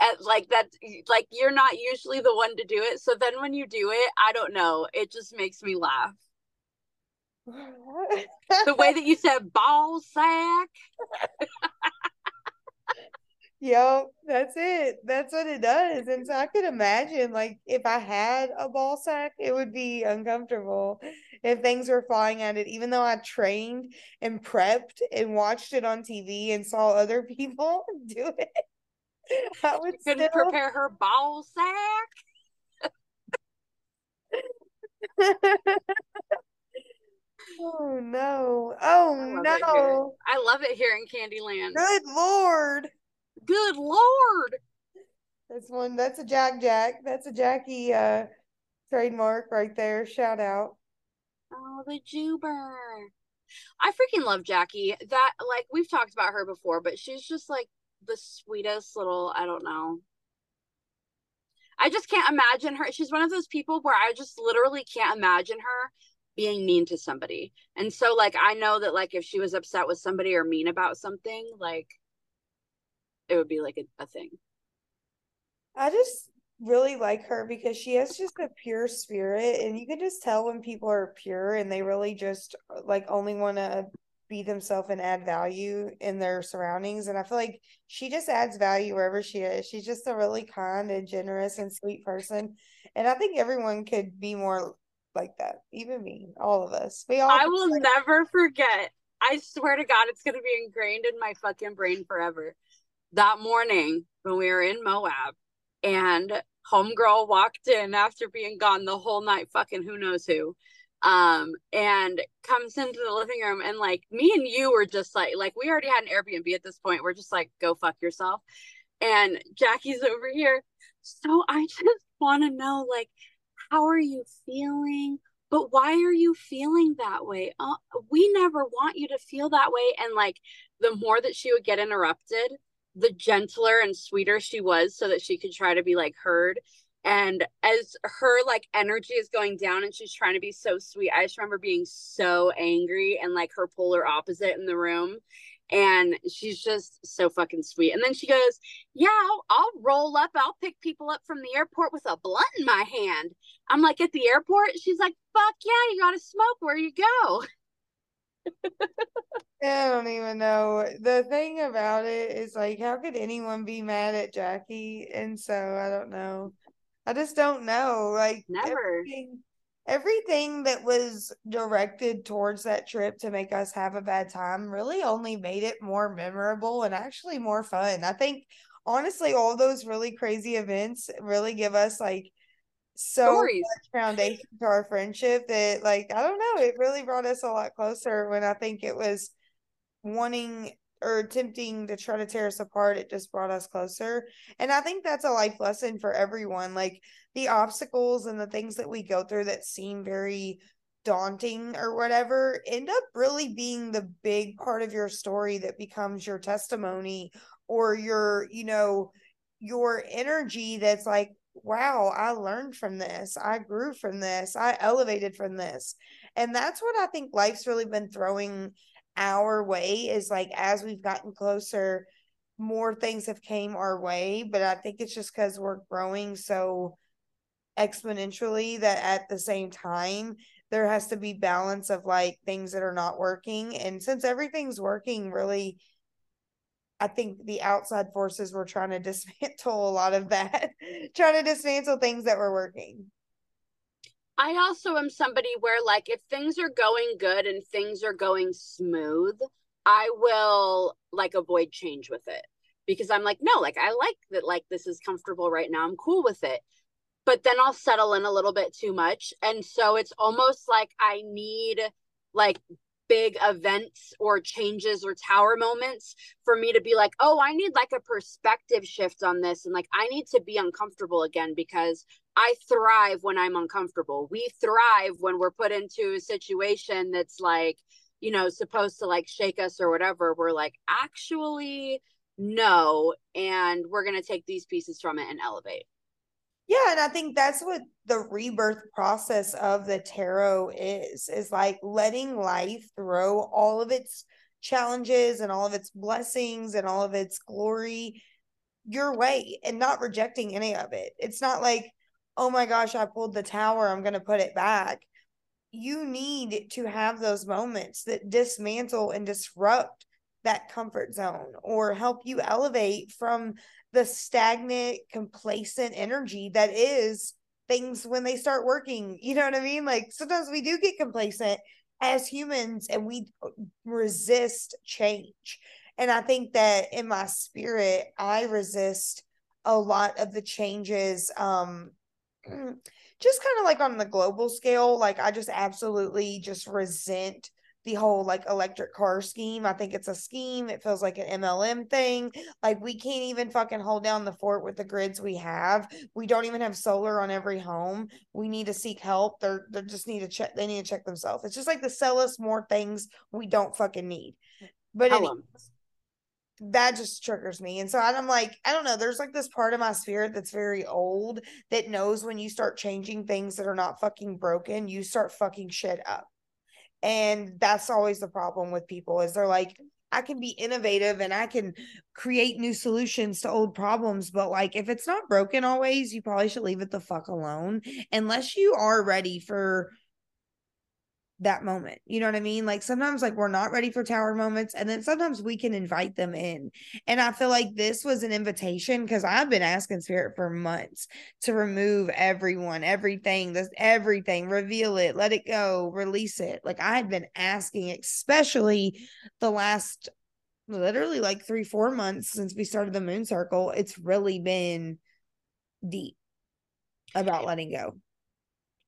Speaker 2: And like that like you're not usually the one to do it. So then when you do it, I don't know, it just makes me laugh. the way that you said ball sack.
Speaker 3: Yep, that's it. That's what it does. And so I could imagine, like, if I had a ball sack, it would be uncomfortable if things were flying at it. Even though I trained and prepped and watched it on TV and saw other people do it,
Speaker 2: I would you couldn't still... prepare her ball sack.
Speaker 3: oh no! Oh I no!
Speaker 2: I love it here in Candyland.
Speaker 3: Good lord!
Speaker 2: Good lord.
Speaker 3: That's one. That's a Jack Jack. That's a Jackie uh trademark right there. Shout out.
Speaker 2: Oh, the Juber. I freaking love Jackie. That like we've talked about her before, but she's just like the sweetest little. I don't know. I just can't imagine her. She's one of those people where I just literally can't imagine her being mean to somebody. And so like I know that like if she was upset with somebody or mean about something, like it would be like a, a thing.
Speaker 3: I just really like her because she has just a pure spirit and you can just tell when people are pure and they really just uh, like only want to be themselves and add value in their surroundings and i feel like she just adds value wherever she is. She's just a really kind and generous and sweet person and i think everyone could be more like that even me all of us. We all
Speaker 2: i will like- never forget i swear to god it's going to be ingrained in my fucking brain forever that morning when we were in Moab and homegirl walked in after being gone the whole night, fucking who knows who um and comes into the living room and like me and you were just like like we already had an airbnb at this point. We're just like go fuck yourself. And jackie's over here. So i just want to know like how are you feeling? But why are you feeling that way? Uh, we never want you to feel that way. And like the more that she would get interrupted the gentler and sweeter she was so that she could try to be like heard. And as her like energy is going down and she's trying to be so sweet i just remember being so angry and like her polar opposite in the room. And she's just so fucking sweet. And then she goes yeah I'll, I'll, roll up. I'll pick people up from the airport with a blunt in my hand. I'm like at the airport? She's like fuck yeah you gotta smoke. Where you go
Speaker 3: I don't even know. The thing about it is like, how could anyone be mad at Jackie? And so I don't know. I just don't know. Like
Speaker 2: never
Speaker 3: everything, everything that was directed towards that trip to make us have a bad time really only made it more memorable and actually more fun. I think honestly, all those really crazy events really give us like so Stories. much foundation to our friendship that like I don't know, it really brought us a lot closer when I think it was wanting or attempting to try to tear us apart, it just brought us closer. And I think that's a life lesson for everyone. Like the obstacles and the things that we go through that seem very daunting or whatever end up really being the big part of your story that becomes your testimony or your, you know, your energy that's like, wow, I learned from this. I grew from this. I elevated from this. And that's what I think life's really been throwing our way is like as we've gotten closer more things have came our way but i think it's just because we're growing so exponentially that at the same time there has to be balance of like things that are not working and since everything's working really i think the outside forces were trying to dismantle a lot of that trying to dismantle things that were working
Speaker 2: I also am somebody where like if things are going good and things are going smooth, I will like avoid change with it because I'm like, no, like I like that like this is comfortable right now. I'm cool with it. But then I'll settle in a little bit too much. And so it's almost like I need like big events or changes or tower moments for me to be like, oh, I need like a perspective shift on this. And like, I need to be uncomfortable again because I thrive when I'm uncomfortable. We thrive when we're put into a situation that's like, you know, supposed to like shake us or whatever. We're like, actually, no. And we're going to take these pieces from it and elevate.
Speaker 3: Yeah, and I think that's what the rebirth process of the tarot is is like letting life throw all of its challenges and all of its blessings and all of its glory your way and not rejecting any of it. It's not like, oh my gosh, I pulled the tower, I'm going to put it back. You need to have those moments that dismantle and disrupt that comfort zone or help you elevate from the stagnant, complacent energy that is things when they start working. You know what I mean? Like sometimes we do get complacent as humans and we resist change. And I think that in my spirit, I resist a lot of the changes. Um, just kind of like on the global scale, like I just absolutely just resent the whole like electric car scheme. I think it's a scheme. It feels like an MLM thing. Like we can't even fucking hold down the fort with the grids we have. We don't even have solar on every home. We need to seek help. They're they just need to check. They need to check themselves. It's just like to sell us more things we don't fucking need. But anyways, that just triggers me. And so I'm like, I don't know. There's like this part of my spirit that's very old that knows when you start changing things that are not fucking broken, you start fucking shit up and that's always the problem with people is they're like i can be innovative and i can create new solutions to old problems but like if it's not broken always you probably should leave it the fuck alone unless you are ready for that moment. You know what I mean? Like sometimes like we're not ready for tower moments and then sometimes we can invite them in. And I feel like this was an invitation cuz I've been asking spirit for months to remove everyone, everything, this everything, reveal it, let it go, release it. Like I had been asking especially the last literally like 3 4 months since we started the moon circle. It's really been deep about letting go.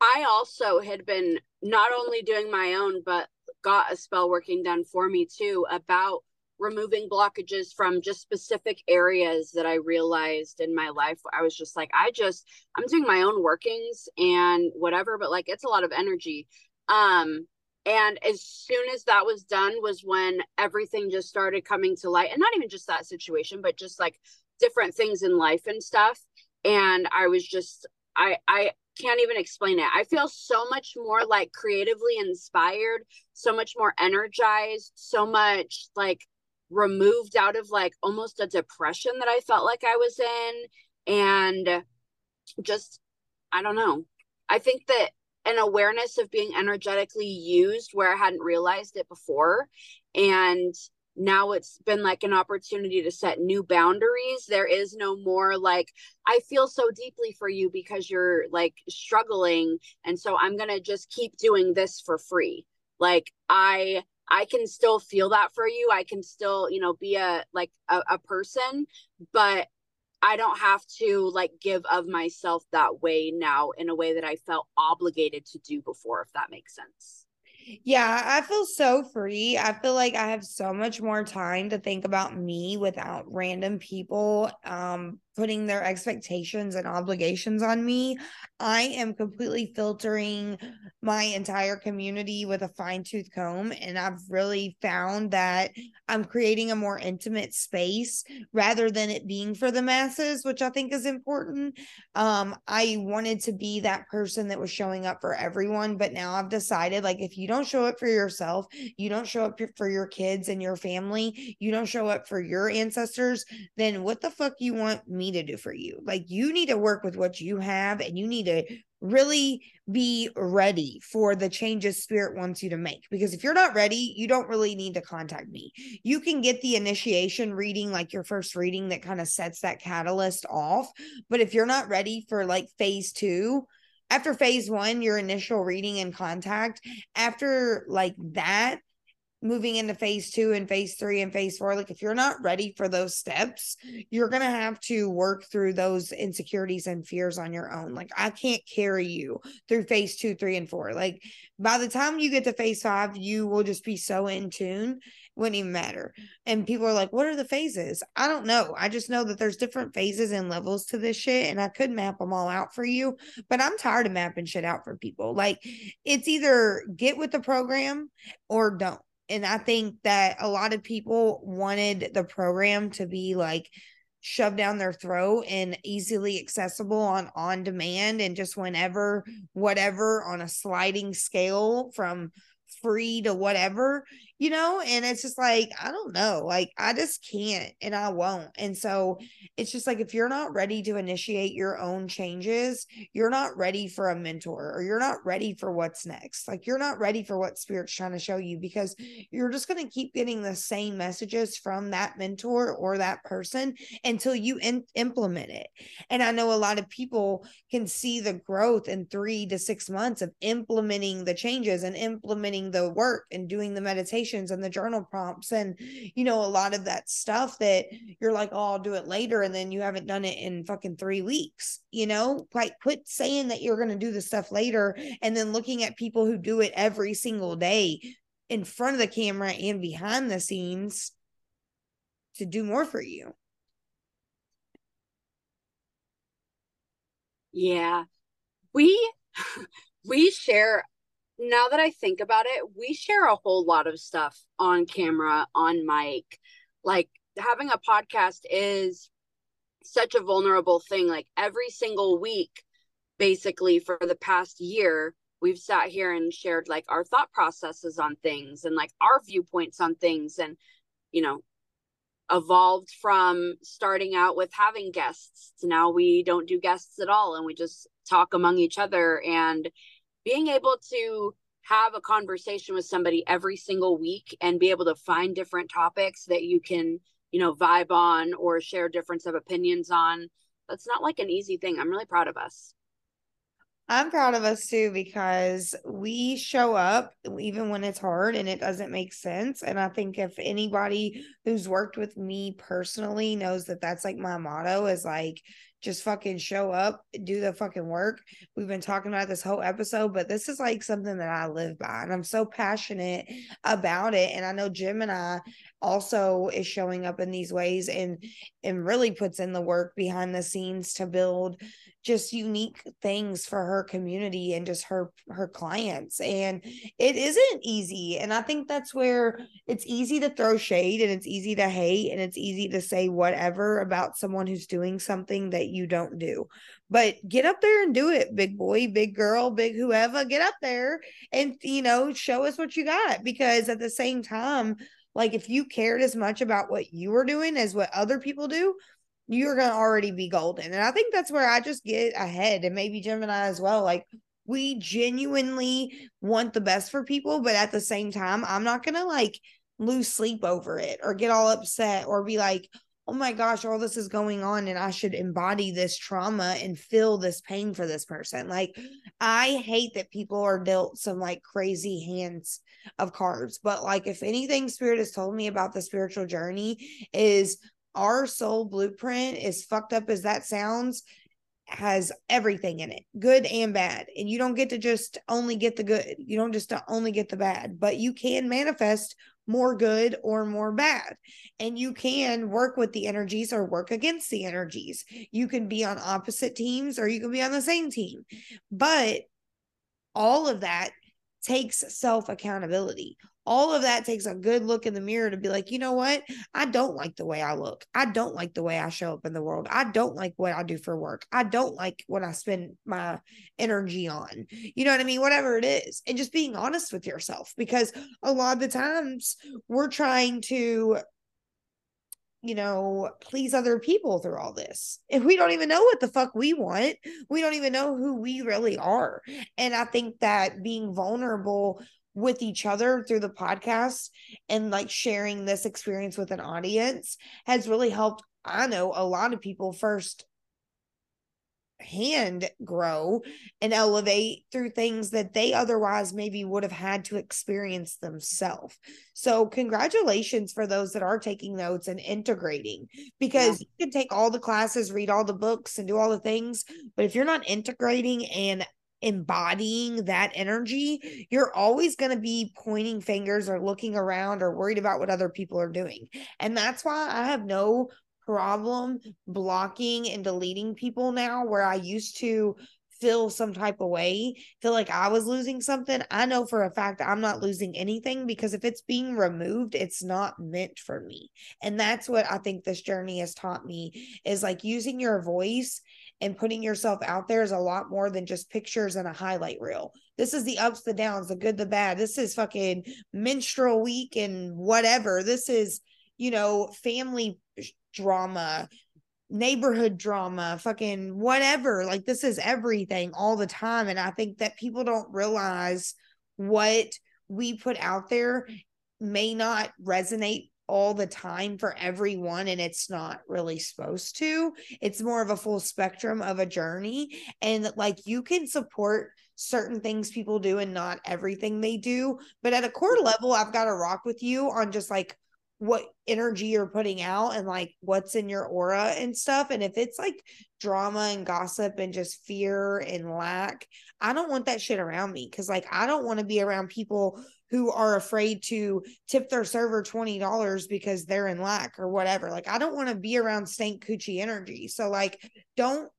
Speaker 2: I also had been not only doing my own, but got a spell working done for me too about removing blockages from just specific areas that I realized in my life. I was just like, I just, I'm doing my own workings and whatever, but like it's a lot of energy. Um, and as soon as that was done was when everything just started coming to light and not even just that situation but just like different things in life and stuff and i was just i i can't even explain it i feel so much more like creatively inspired so much more energized so much like removed out of like almost a depression that i felt like i was in and just i don't know i think that an awareness of being energetically used where I hadn't realized it before. And now it's been like an opportunity to set new boundaries. There is no more like, I feel so deeply for you because you're like struggling. And so I'm going to just keep doing this for free. Like, I. I can still feel that for you. I can still, you know, be a like a, a person, but I don't have to like give of myself that way now in a way that I felt obligated to do before, if that makes sense.
Speaker 3: Yeah, I feel so free. I feel like I have so much more time to think about me without random people um putting their expectations and obligations on me. I am completely filtering my entire community with a fine tooth comb. And I've really found that I'm creating a more intimate space rather than it being for the masses, which I think is important. Um, I wanted to be that person that was showing up for everyone, but now I've decided like if you don't show up for yourself, you don't show up for your kids and your family, you don't show up for your ancestors, then what the fuck you want me to do for you? Like you need to work with what you have and you need to really be ready for the changes spirit wants you to make because if you're not ready you don't really need to contact me you can get the initiation reading like your first reading that kind of sets that catalyst off but if you're not ready for like phase 2 after phase 1 your initial reading and contact after like that moving into phase two and phase three and phase four, like if you're not ready for those steps, you're going to have to work through those insecurities and fears on your own. Like I can't carry you through phase two, three, and four. Like by the time you get to phase five, you will just be so in tune. Wouldn't even matter. And people are like, what are the phases? I don't know. I just know that there's different phases and levels to this shit. And I could map them all out for you, but I'm tired of mapping shit out for people. Like it's either get with the program or don't and I think that a lot of people wanted the program to be like shoved down their throat and easily accessible on on demand and just whenever whatever on a sliding scale from free to whatever, you know? And it's just like, I don't know. Like, I just can't and I won't. And so it's just like, if you're not ready to initiate your own changes, you're not ready for a mentor or you're not ready for what's next. Like, you're not ready for what Spirit's trying to show you because you're just going to keep getting the same messages from that mentor or that person until you in- implement it. And I know a lot of people can see the growth in three to six months of implementing the changes and implementing the work and doing the and the journal prompts and you know a lot of that stuff that you're like oh I'll do it later and then you haven't done it in fucking 3 weeks you know? Like quit saying that you're going to do the stuff later and then looking at people who do it every single day in front of the camera and behind the scenes to do more for you.
Speaker 2: Yeah. We we share now that I think about it, we share a whole lot of stuff on camera, on mic. Like having a podcast is such a vulnerable thing. Like every single week, basically for the past year, we've sat here and shared like our thought processes on things and like our viewpoints on things and, you know, evolved from starting out with having guests to now we don't do guests at all and we just talk among each other and being able to have a conversation with somebody every single week and be able to find different topics that you can you know vibe on or share difference of opinions on that's not like an easy thing. I'm really proud of us.
Speaker 3: I'm proud of us too because we show up even when it's hard and it doesn't make sense and i think if anybody who's worked with me personally knows that that's like my motto is like just fucking show up, do the fucking work. We've been talking about this whole episode, but this is like something that I live by and I'm so passionate about it. And I know Gemini also is showing up in these ways and and really puts in the work behind the scenes to build just unique things for her community and just her her clients and it isn't easy and i think that's where it's easy to throw shade and it's easy to hate and it's easy to say whatever about someone who's doing something that you don't do but get up there and do it big boy big girl big whoever get up there and you know show us what you got because at the same time like if you cared as much about what you were doing as what other people do you're going to already be golden. And I think that's where I just get ahead and maybe Gemini as well. Like we genuinely want the best for people, but at the same time, I'm not going to like lose sleep over it or get all upset or be like, oh my gosh, all this is going on and I should embody this trauma and feel this pain for this person. Like, I hate that people are dealt some like crazy hands of cards. But like, if anything, Spirit has told me about the spiritual journey is our soul blueprint, as fucked up as that sounds, has everything in it, good and bad. And you don't get to just only get the good. You don't just only get the bad, but you can manifest more good or more bad. And you can work with the energies or work against the energies. You can be on opposite teams or you can be on the same team. But all of that takes self accountability all of that takes a good look in the mirror to be like, you know what? I don't like the way I look. I don't like the way I show up in the world. I don't like what I do for work. I don't like what I spend my energy on. You know what I mean? Whatever it is. And just being honest with yourself because a lot of the times we're trying to you know, please other people through all this. If we don't even know what the fuck we want, we don't even know who we really are. And I think that being vulnerable with each other through the podcast and like sharing this experience with an audience has really helped I know a lot of people first hand grow and elevate through things that they otherwise maybe would have had to experience themselves. So, congratulations for those that are taking notes and integrating because yeah. you can take all the classes, read all the books, and do all the things. But if you're not integrating and embodying that energy, you're always going to be pointing fingers or looking around or worried about what other people are doing. And that's why I have no problem blocking and deleting people now where I used to feel some type of way, feel like I was losing something. I know for a fact I'm not losing anything because if it's being removed, it's not meant for me. And that's what I think this journey has taught me is like using your voice and putting yourself out there is a lot more than just pictures and a highlight reel. This is the ups, the downs, the good, the bad. This is fucking menstrual week and whatever. This is, you know, family drama, neighborhood drama, fucking whatever. Like this is everything all the time. And I think that people don't realize what we put out there may not resonate all the time for everyone and it's not really supposed to it's more of a full spectrum of a journey and like you can support certain things people do and not everything they do but at a core level i've got to rock with you on just like what energy you're putting out and like what's in your aura and stuff. And if it's like drama and gossip and just fear and lack, I don't want that shit around me because like I don't want to be around people who are afraid to tip their server $20 because they're in lack or whatever. Like I don't want to be around stank coochie energy. So like don't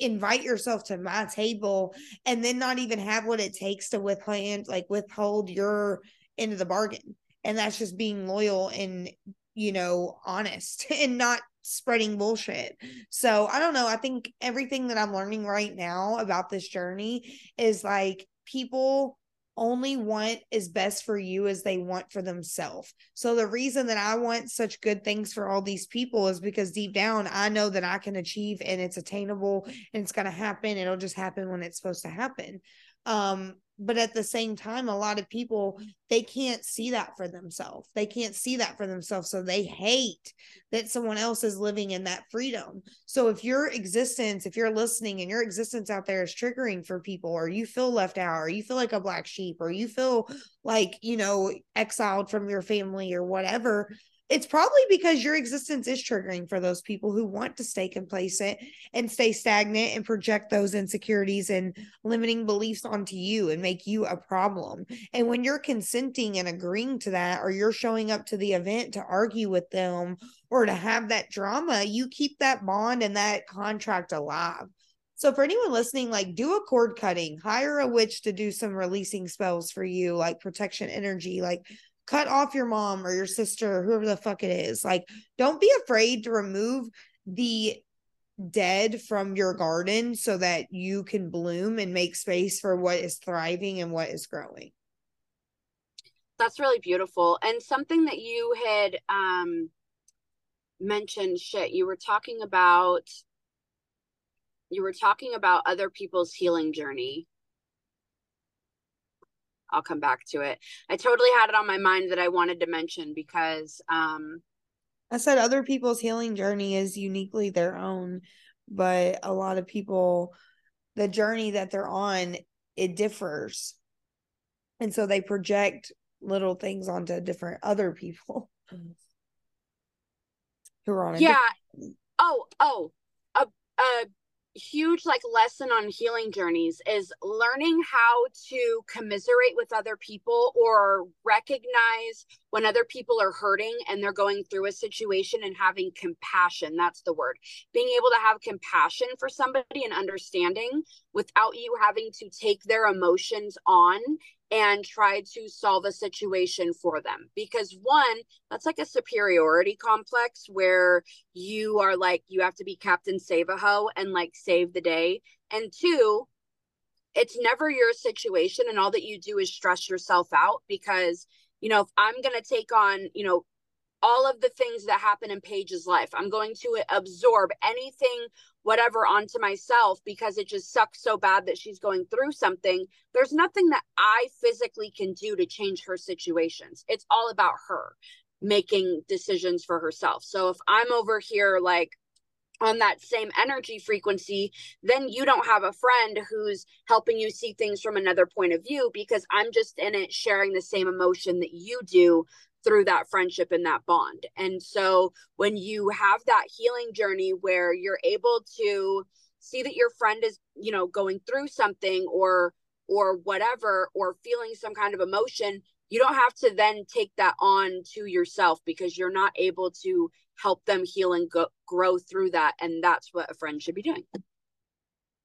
Speaker 3: invite yourself to my table and then not even have what it takes to withhold like withhold your end of the bargain and that's just being loyal and you know honest and not spreading bullshit so i don't know i think everything that i'm learning right now about this journey is like people only want is best for you as they want for themselves. So the reason that I want such good things for all these people is because deep down I know that I can achieve and it's attainable and it's going to happen. It'll just happen when it's supposed to happen. Um but at the same time a lot of people mm. they can't see that for themselves. They can't see that for themselves so they hate that someone else is living in that freedom. So if your existence if you're listening and your existence out there is triggering for people or you feel left out or you feel like a black sheep or you feel mm. like you know exiled from your family or whatever it's probably because your existence is triggering for those people who want to stay complacent and stay stagnant and project those insecurities and limiting beliefs onto you and make you a problem. And when you're consenting and agreeing to that, or you're showing up to the event to argue with them or to have that drama, you keep that bond and that contract alive. So for anyone listening, like do a cord cutting, hire a witch to do some releasing spells for you, like protection energy, like cut off your mom or your sister, or whoever the fuck it is. Like, don't be afraid to remove the dead from your garden so that you can bloom and make space for what is thriving and what is growing.
Speaker 2: That's really beautiful. And something that you had um mentioned shit, you were talking about you were talking about other people's healing journey I'll come back to it. I totally had it on my mind that I wanted to mention because um
Speaker 3: I said other people's healing journey is uniquely their own, but a lot of people the journey that they're on it differs. And so they project little things onto different other people who are on
Speaker 2: Yeah. Oh, oh, a a huge like lesson on healing journeys is learning how to commiserate with other people or recognize when other people are hurting and they're going through a situation and having compassion. That's the word. Being able to have compassion for somebody and understanding without you having to take their emotions on and try to solve a situation for them because one that's like a superiority complex where you are like you have to be captain save a hoe and like save the day and two it's never your situation and all that you do is stress yourself out because you know if i'm going to take on you know all of the things that happen in Paige's life. I'm going to absorb anything, whatever, onto myself because it just sucks so bad that she's going through something. There's nothing that I physically can do to change her situations. It's all about her making decisions for herself. So if I'm over here, like, on that same energy frequency, then you don't have a friend who's helping you see things from another point of view because I'm just in it sharing the same emotion that you do through that friendship and that bond. And so when you have that healing journey where you're able to see that your friend is, you know, going through something or or whatever or feeling some kind of emotion, you don't have to then take that on to yourself because you're not able to help them heal and go, grow through that and that's what a friend should be doing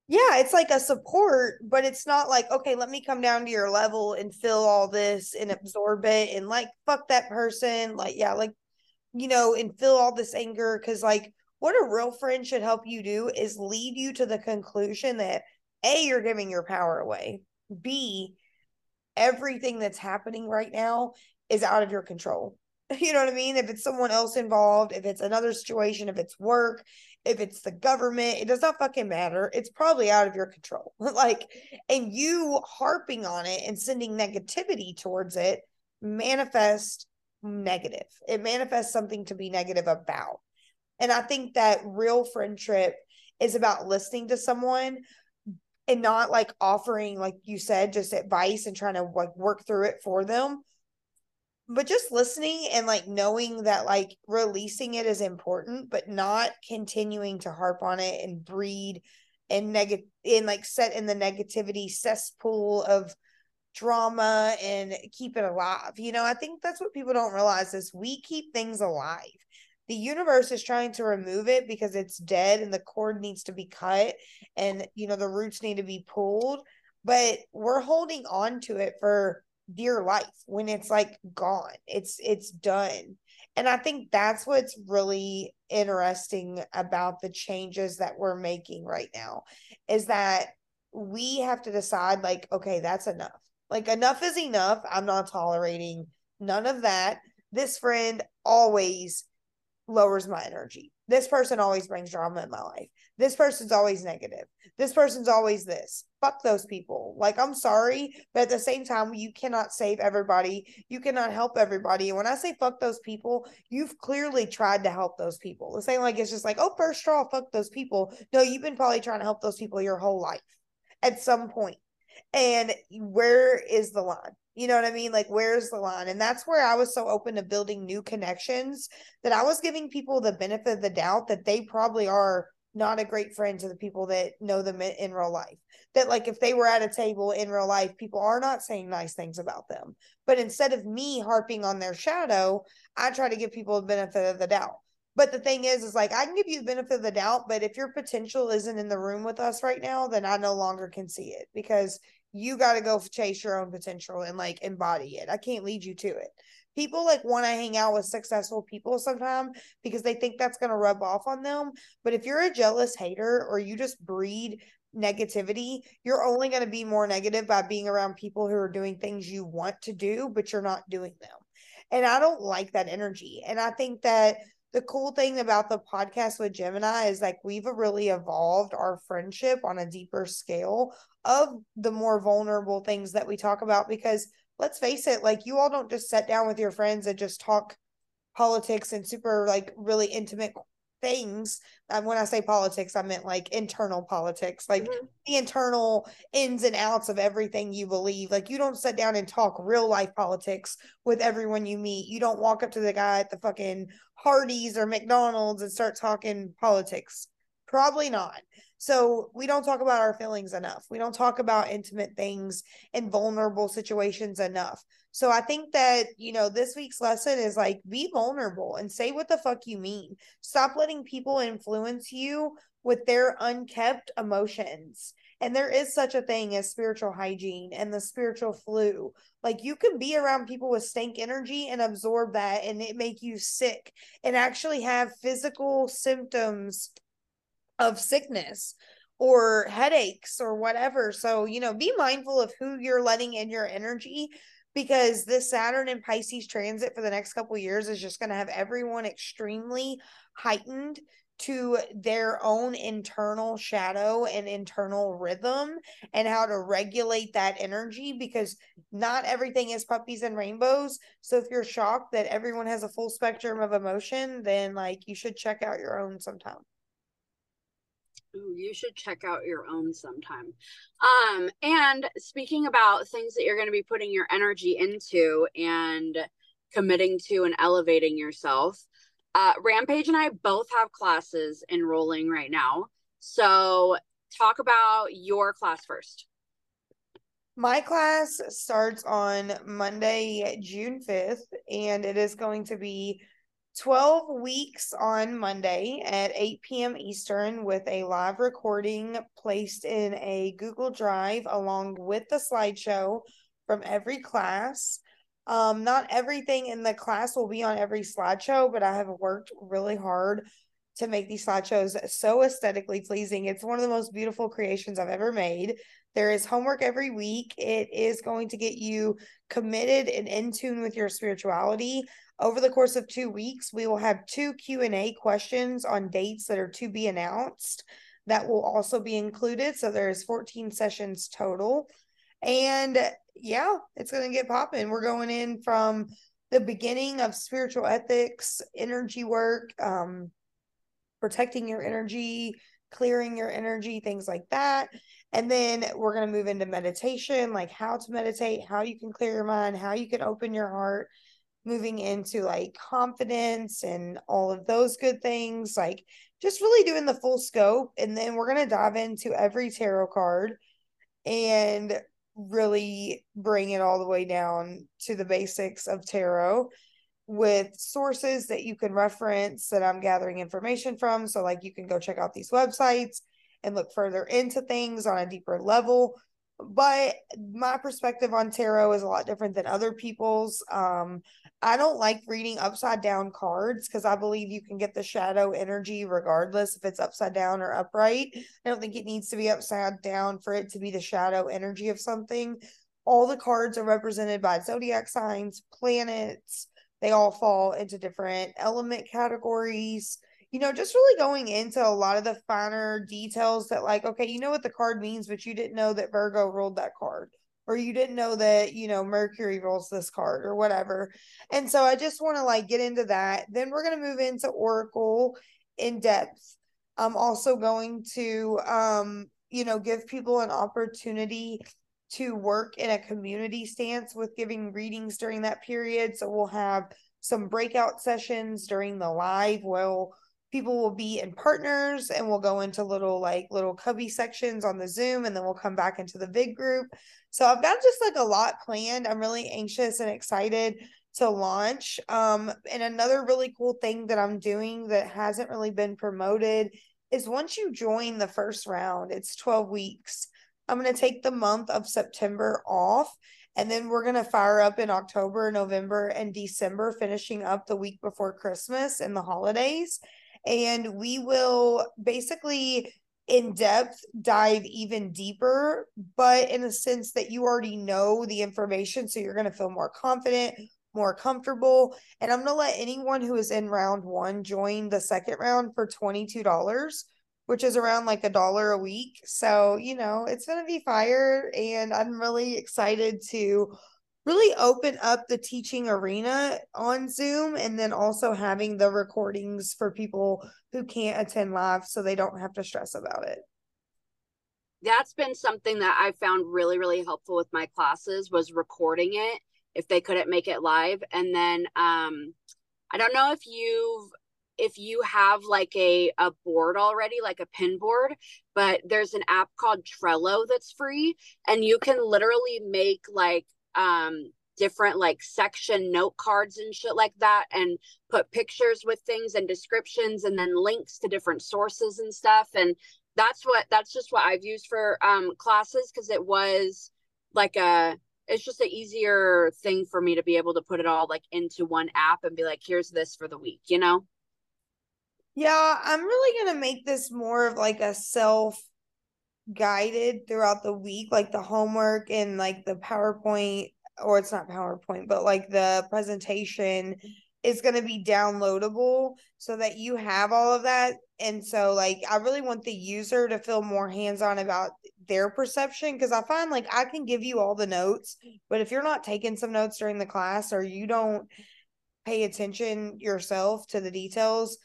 Speaker 3: yeah, it's like a support, but it's not like, okay, let me come down to your level and fill all this and absorb it and like fuck that person. Like, yeah, like, you know, and fill all this anger. Cause like what a real friend should help you do is lead you to the conclusion that A, you're giving your power away. B, everything that's happening right now is out of your control. You know what I mean? If it's someone else involved, if it's another situation, if it's work, if it's the government, it does not fucking matter. It's probably out of your control. like, and you harping on it and sending negativity towards it manifest negative. It manifests something to be negative about. And I think that real friendship is about listening to someone and not like offering, like you said, just advice and trying to like work through it for them, but just listening and like knowing that like releasing it is important but not continuing to harp on it and breed and negative in like set in the negativity cesspool of drama and keep it alive you know? I think that's what people don't realize is we keep things alive. The universe is trying to remove it because it's dead and the cord needs to be cut and you know the roots need to be pulled but we're holding on to it for dear life when it's like gone. It's it's done. And i think that's what's really interesting about the changes that we're making right now is that we have to decide like okay that's enough. Like enough is enough. I'm not tolerating none of that. This friend always lowers my energy this person always brings drama in my life. This person's always negative. This person's always this. Fuck those people. Like, I'm sorry, but at the same time, you cannot save everybody. You cannot help everybody. And when I say fuck those people, you've clearly tried to help those people. It's ain't like it's just like, oh, first straw, fuck those people. No, you've been probably trying to help those people your whole life at some point. And where is the line? You know what I mean? Like, where's the line? And that's where I was so open to building new connections that I was giving people the benefit of the doubt that they probably are not a great friend to the people that know them in, real life. That, like, if they were at a table in real life, people are not saying nice things about them. But instead of me harping on their shadow, I try to give people the benefit of the doubt. But the thing is, is like I can give you the benefit of the doubt, but if your potential isn't in the room with us right now, then I no longer can see it because you got to go chase your own potential and like embody it. I can't lead you to it. People like want to hang out with successful people sometimes because they think that's going to rub off on them. But if you're a jealous hater or you just breed negativity, you're only going to be more negative by being around people who are doing things you want to do, but you're not doing them. And I don't like that energy. And I think that the cool thing about the podcast with Gemini is like we've really evolved our friendship on a deeper scale of the more vulnerable things that we talk about because let's face it like you all don't just sit down with your friends and just talk politics and super like really intimate things and when i say politics i meant like internal politics like mm-hmm. the internal ins and outs of everything you believe. Like you don't sit down and talk real life politics with everyone you meet. You don't walk up to the guy at the fucking hardee's or mcdonald's and start talking politics probably not so we don't talk about our feelings enough. We don't talk about intimate things and vulnerable situations enough. So I think that, you know, this week's lesson is like be vulnerable and say what the fuck you mean. Stop letting people influence you with their unkept emotions. And there is such a thing as spiritual hygiene and the spiritual flu. Like you can be around people with stank energy and absorb that and it make you sick and actually have physical symptoms of sickness or headaches or whatever. So, you know, be mindful of who you're letting in your energy because this Saturn and Pisces transit for the next couple years is just going to have everyone extremely heightened to their own internal shadow and internal rhythm and how to regulate that energy because not everything is puppies and rainbows. So if you're shocked that everyone has a full spectrum of emotion, then like you should check out your own sometime.
Speaker 2: Ooh, you should check out your own sometime. Um, and speaking about things that you're going to be putting your energy into and committing to and elevating yourself, uh, Rampage and I both have classes enrolling right now. So, talk about your class first.
Speaker 3: My class starts on Monday, June 5th, and it is going to be 12 weeks on Monday at 8 p.m. Eastern with a live recording placed in a Google Drive along with the slideshow from every class. Um, not everything in the class will be on every slideshow, but I have worked really hard to make these slideshows so aesthetically pleasing. It's one of the most beautiful creations I've ever made. There is homework every week. It is going to get you committed and in tune with your spirituality. Over the course of two weeks, we will have two Q&A questions on dates that are to be announced that will also be included. So there's 14 sessions total. And yeah, it's going to get popping. We're going in from the beginning of spiritual ethics, energy work, um, protecting your energy, clearing your energy, things like that. And then we're going to move into meditation, like how to meditate, how you can clear your mind, how you can open your heart, moving into like confidence and all of those good things, like just really doing the full scope. And then we're going to dive into every tarot card and really bring it all the way down to the basics of tarot with sources that you can reference that I'm gathering information from. So, like, you can go check out these websites and look further into things on a deeper level but my perspective on tarot is a lot different than other people's. Um, I don't like reading upside down cards because I believe you can get the shadow energy regardless if it's upside down or upright. I don't think it needs to be upside down for it to be the shadow energy of something. All the cards are represented by zodiac signs, planets. They all fall into different element categories you know, just really going into a lot of the finer details that, like, okay, you know what the card means, but you didn't know that Virgo rolled that card, or you didn't know that, you know, Mercury rolls this card, or whatever. And so I just want to like get into that. Then we're going to move into Oracle in depth. I'm also going to, um, you know, give people an opportunity to work in a community stance with giving readings during that period. So we'll have some breakout sessions during the live. Well, people will be in partners and we'll go into little like little cubby sections on the Zoom and then we'll come back into the big group. So I've got just like a lot planned. I'm really anxious and excited to launch. Um, and another really cool thing that I'm doing that hasn't really been promoted is once you join the first round, it's 12 weeks. I'm going to take the month of September off and then we're going to fire up in October, November, and December, finishing up the week before Christmas and the holidays. And we will basically in depth dive even deeper, but in the sense that you already know the information. So you're going to feel more confident, more comfortable. And I'm going to let anyone who is in round one join the second round for $22, which is around like a dollar a week. So, you know, it's going to be fire. And I'm really excited to really open up the teaching arena on Zoom and then also having the recordings for people who can't attend live so they don't have to stress about it.
Speaker 2: That's been something that I found really really helpful with my classes was recording it if they couldn't make it live and then um I don't know if you've if you have like a a board already like a pin board but there's an app called Trello that's free and you can literally make like um different like section note cards and shit like that and put pictures with things and descriptions and then links to different sources and stuff. And that's what that's just what I've used for um classes because it was like a it's just an easier thing for me to be able to put it all like into one app and be like here's this for the week you know?
Speaker 3: Yeah i'm really gonna make this more of like a self guided throughout the week like the homework and like the powerpoint or it's not powerpoint but like the presentation is going to be downloadable so that you have all of that. And so like i really want the user to feel more hands-on about their perception because i find like i can give you all the notes but if you're not taking some notes during the class or you don't pay attention yourself to the details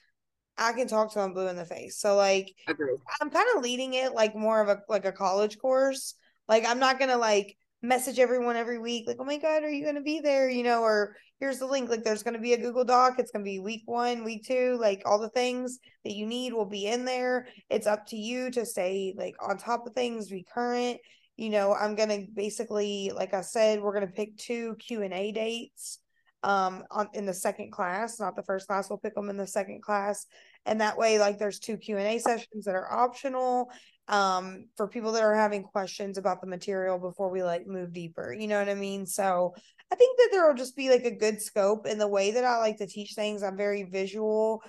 Speaker 3: I can talk to them blue in the face. So like
Speaker 2: Agreed.
Speaker 3: I'm kind of leading it like more of a like a college course. Like I'm not gonna like message everyone every week, like, oh my God, are you gonna be there? You know, or here's the link. Like there's gonna be a Google Doc. It's gonna be week one, week two, like all the things that you need will be in there. It's up to you to stay like on top of things, be current. You know, I'm gonna basically, like I said, we're gonna pick two Q and A dates um on in the second class not the first class. We'll pick them in the second class. And that way like there's two q&a sessions that are optional um for people that are having questions about the material before we like move deeper. You know what i mean? So i think that there will just be like a good scope in the way that i like to teach things. I'm very visual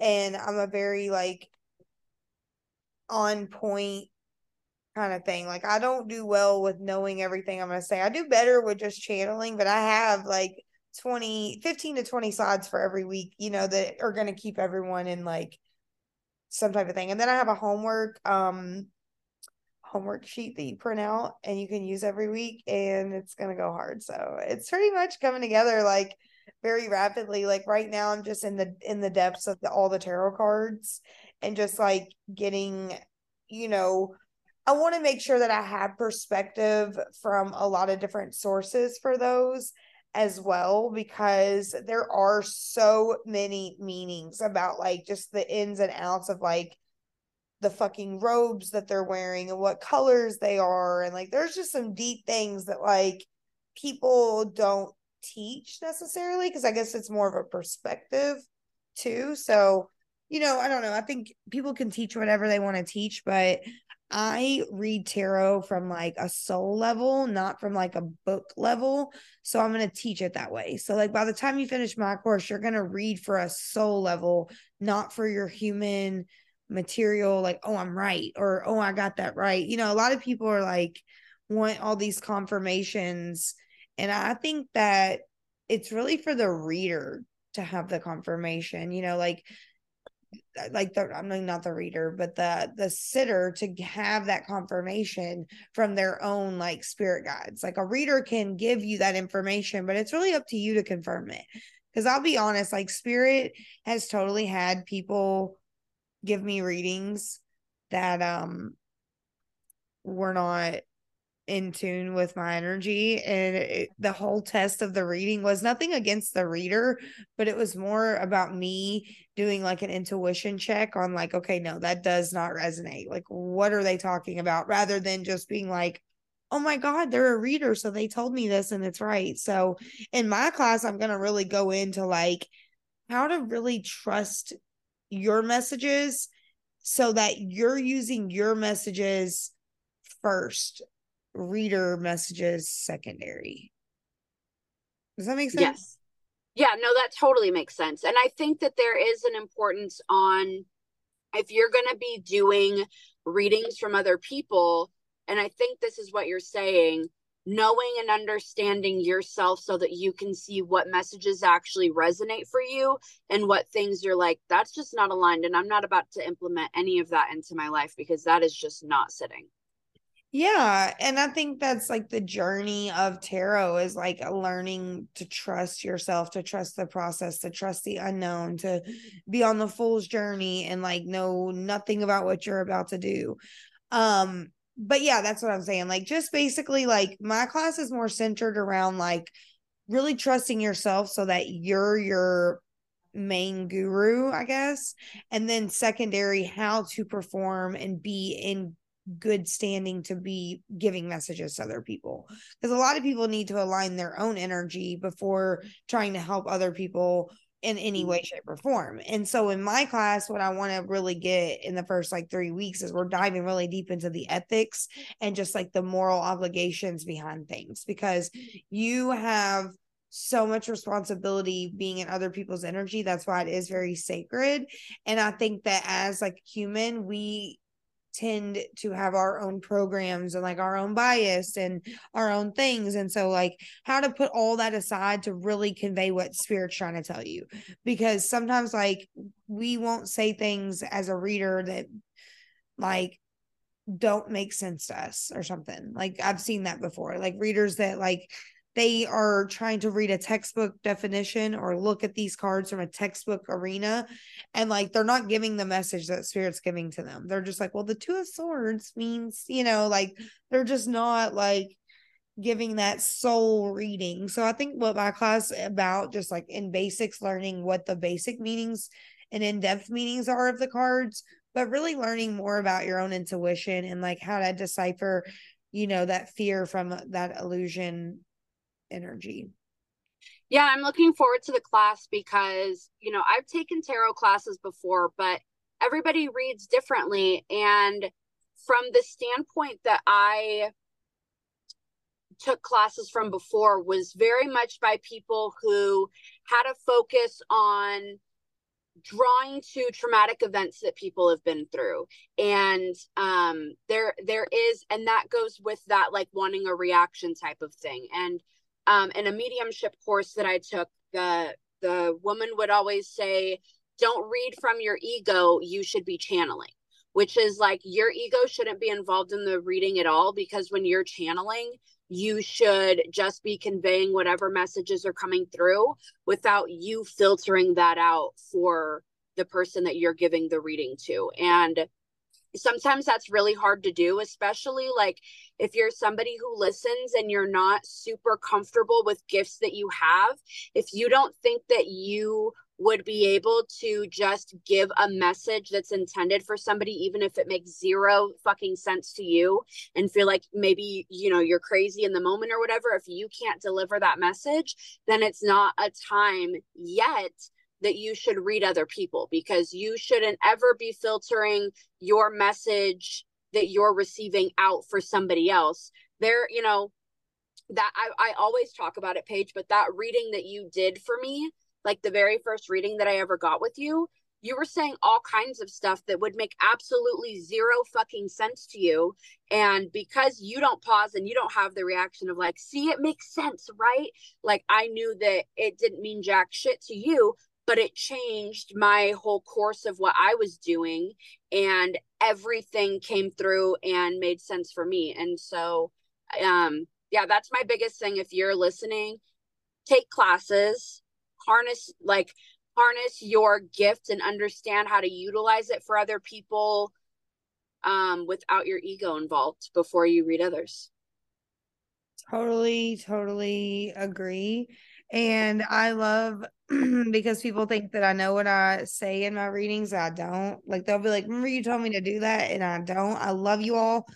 Speaker 3: and i'm a very like on point kind of thing. Like i don't do well with knowing everything i'm going to say. I do better with just channeling but i have like 20 15 to 20 slides for every week you know that are going to keep everyone in like some type of thing. And then i have a homework um homework sheet that you print out and you can use every week and it's going to go hard. So it's pretty much coming together like very rapidly. Like right now i'm just in the in the depths of the, all the tarot cards and just like getting you know i want to make sure that i have perspective from a lot of different sources for those as well because there are so many meanings about like just the ins and outs of like the fucking robes that they're wearing and what colors they are and like there's just some deep things that like people don't teach necessarily because I guess it's more of a perspective too. So, you know, I don't know. I think people can teach whatever they want to teach, but I read tarot from like a soul level, not from like a book level. So I'm going to teach it that way. So, like, by the time you finish my course, you're going to read for a soul level, not for your human material, like, oh, I'm right, or oh, I got that right. You know, a lot of people are like, want all these confirmations. And I think that it's really for the reader to have the confirmation, you know, like like the I'm not the reader, but the the sitter to have that confirmation from their own like spirit guides. Like a reader can give you that information, but it's really up to you to confirm it. Because I'll be honest, like spirit has totally had people give me readings that um were not in tune with my energy and it, the whole test of the reading was nothing against the reader but it was more about me doing like an intuition check on like okay no that does not resonate. Like what are they talking about? Rather than just being like oh my god they're a reader so they told me this and it's right. So in my class i'm going to really go into like how to really trust your messages so that you're using your messages first reader messages secondary. Does that make sense?
Speaker 2: Yes. Yeah, no, that totally makes sense. And I think that there is an importance on if you're going to be doing readings from other people, and I think this is what you're saying, knowing and understanding yourself so that you can see what messages actually resonate for you and what things you're like, that's just not aligned. And I'm not about to implement any of that into my life because that is just not sitting.
Speaker 3: Yeah, and I think that's like the journey of tarot is like learning to trust yourself, to trust the process, to trust the unknown, to be on the fool's journey and like know nothing about what you're about to do. Um but yeah, that's what I'm saying. Like just basically like my class is more centered around like really trusting yourself so that you're your main guru, I guess. And then secondary how to perform and be in good standing to be giving messages to other people. Because a lot of people need to align their own energy before trying to help other people in any mm-hmm. way shape or form. And so in my class what i want to really get in the first like three weeks is we're diving really deep into the ethics and just like the moral obligations behind things. Because you have so much responsibility being in other people's energy that's why it is very sacred. And i think that as like human we tend to have our own programs and like our own bias and our own things. And so, like, how to put all that aside to really convey what spirit's trying to tell you. Because sometimes, like, we won't say things as a reader that, like, don't make sense to us or something. Like, I've seen that before. Like, readers that, like, they are trying to read a textbook definition or look at these cards from a textbook arena and like they're not giving the message that spirit's giving to them. They're just like well the two of swords means you know like they're just not like giving that soul reading. So i think what my class about just like in basics learning what the basic meanings and in-depth meanings are of the cards but really learning more about your own intuition and like how to decipher you know that fear from that illusion energy.
Speaker 2: Yeah, I'm looking forward to the class because, you know, I've taken tarot classes before, but everybody reads differently. And from the standpoint that I took classes from before was very much by people who had a focus on drawing to traumatic events that people have been through and um there there is and that goes with that like wanting a reaction type of thing and um, in a mediumship course that I took, the the woman would always say, "Don't read from your ego. You should be channeling." Which is like your ego shouldn't be involved in the reading at all because when you're channeling, you should just be conveying whatever messages are coming through without you filtering that out for the person that you're giving the reading to. And sometimes that's really hard to do especially like if you're somebody who listens and you're not super comfortable with gifts that you have if you don't think that you would be able to just give a message that's intended for somebody even if it makes zero fucking sense to you and feel like maybe you know you're crazy in the moment or whatever if you can't deliver that message then it's not a time yet that you should read other people because you shouldn't ever be filtering your message that you're receiving out for somebody else. There, you know, that I, I always talk about it, Paige, but that reading that you did for me, like the very first reading that I ever got with you, you were saying all kinds of stuff that would make absolutely zero fucking sense to you. And because you don't pause and you don't have the reaction of like, see, it makes sense, right? Like I knew that it didn't mean jack shit to you, but it changed my whole course of what I was doing and everything came through and made sense for me. And so um yeah, that's my biggest thing if you're listening, take classes, harness like harness your gift and understand how to utilize it for other people um without your ego involved before you read others.
Speaker 3: Totally, totally agree. And I love because people think that I know what I say in my readings. I don't. Like they'll be like, "Remember you told me to do that," and I don't. I love you all,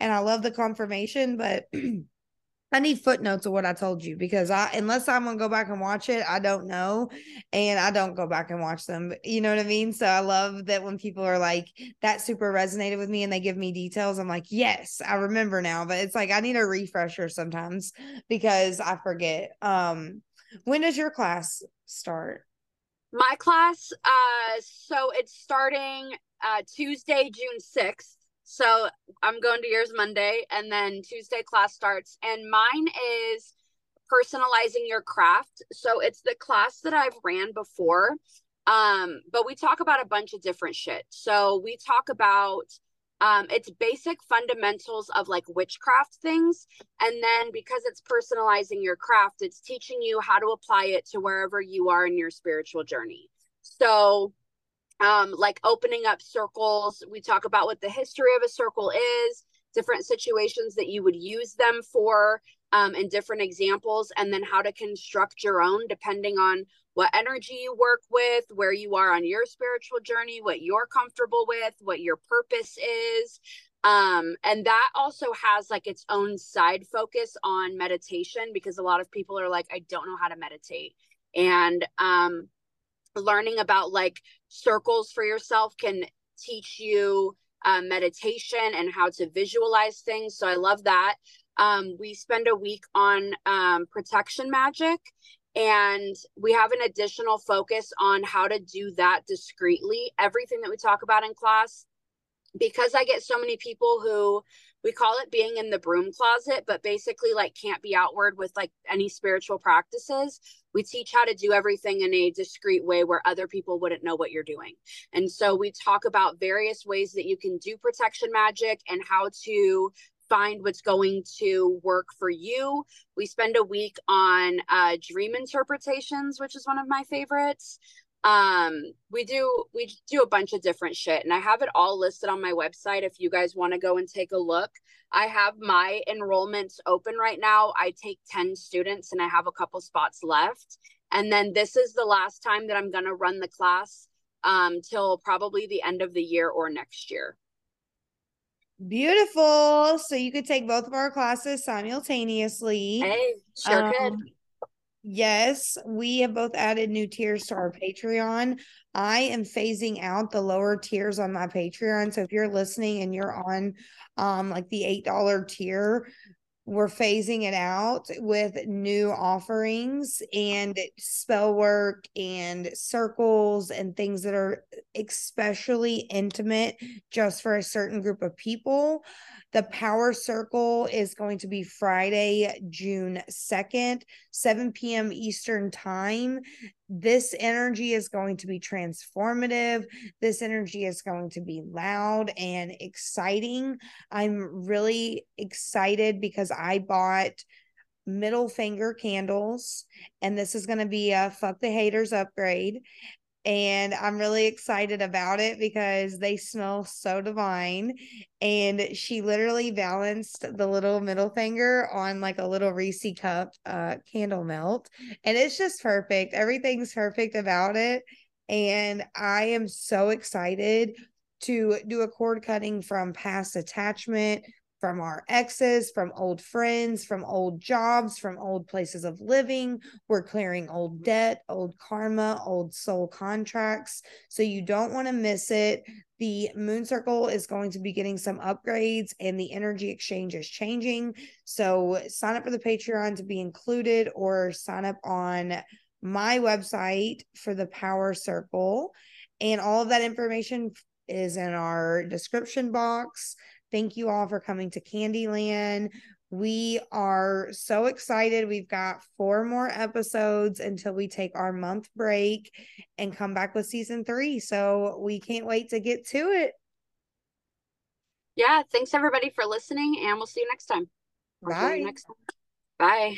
Speaker 3: and I love the confirmation, but I need footnotes of what I told you because I unless I'm gonna go back and watch it, I don't know. And I don't go back and watch them. You know what I mean? So I love that when people are like, that super resonated with me and they give me details. I'm like, yes, I remember now. But it's like I need a refresher sometimes because I forget. Um, when does your class start?
Speaker 2: My class, uh, so it's starting uh Tuesday, June 6th. So I'm going to yours Monday, and then Tuesday class starts. And mine is personalizing your craft. So it's the class that I've ran before. Um, but we talk about a bunch of different shit. So we talk about um it's basic fundamentals of like witchcraft things and then because it's personalizing your craft it's teaching you how to apply it to wherever you are in your spiritual journey so um, like opening up circles. We talk about what the history of a circle is, different situations that you would use them for, um, and different examples, and then how to construct your own depending on what energy you work with, where you are on your spiritual journey, what you're comfortable with, what your purpose is. Um, and that also has like its own side focus on meditation because a lot of people are like, I don't know how to meditate. And um, learning about like circles for yourself can teach you um, meditation and how to visualize things. So I love that. Um, we spend a week on um, protection magic, and we have an additional focus on how to do that discreetly. Everything that we talk about in class, because I get so many people who we call it being in the broom closet, but basically like can't be outward with like any spiritual practices. We teach how to do everything in a discreet way where other people wouldn't know what you're doing. And so we talk about various ways that you can do protection magic and how to find what's going to work for you. We spend a week on uh, dream interpretations, which is one of my favorites. Um we do we do a bunch of different shit and i have it all listed on my website if you guys want to go and take a look. I have my enrollments open right now. I take 10 students and i have a couple spots left. And then this is the last time that i'm going to run the class um till probably the end of the year or next year
Speaker 3: beautiful so you could take both of our classes simultaneously
Speaker 2: hey sure um, could
Speaker 3: Yes, we have both added new tiers to our Patreon. I am phasing out the lower tiers on my Patreon. So if you're listening and you're on um like the $8 tier, we're phasing it out with new offerings and spell work and circles and things that are especially intimate just for a certain group of people. The power circle is going to be Friday, June 2nd, 7 p.m. Eastern Time. This energy is going to be transformative. This energy is going to be loud and exciting. I'm really excited because I bought middle finger candles and this is going to be a fuck the haters upgrade and I'm really excited about it because they smell so divine. And she literally balanced the little middle finger on like a little Reese cup uh, candle melt, and it's just perfect. Everything's perfect about it, and I am so excited to do a cord cutting from past attachment from our exes, from old friends, from old jobs, from old places of living. We're clearing old debt, old karma, old soul contracts. So you don't want to miss it. The moon circle is going to be getting some upgrades and the energy exchange is changing. So sign up for the Patreon to be included or sign up on my website for the power circle. And all of that information is in our description box. Thank you all for coming to Candyland. We are so excited. We've got four more episodes until we take our month break and come back with season three. So we can't wait to get to it.
Speaker 2: Yeah. Thanks everybody for listening, and we'll see you next time.
Speaker 3: Bye.
Speaker 2: next time. Bye.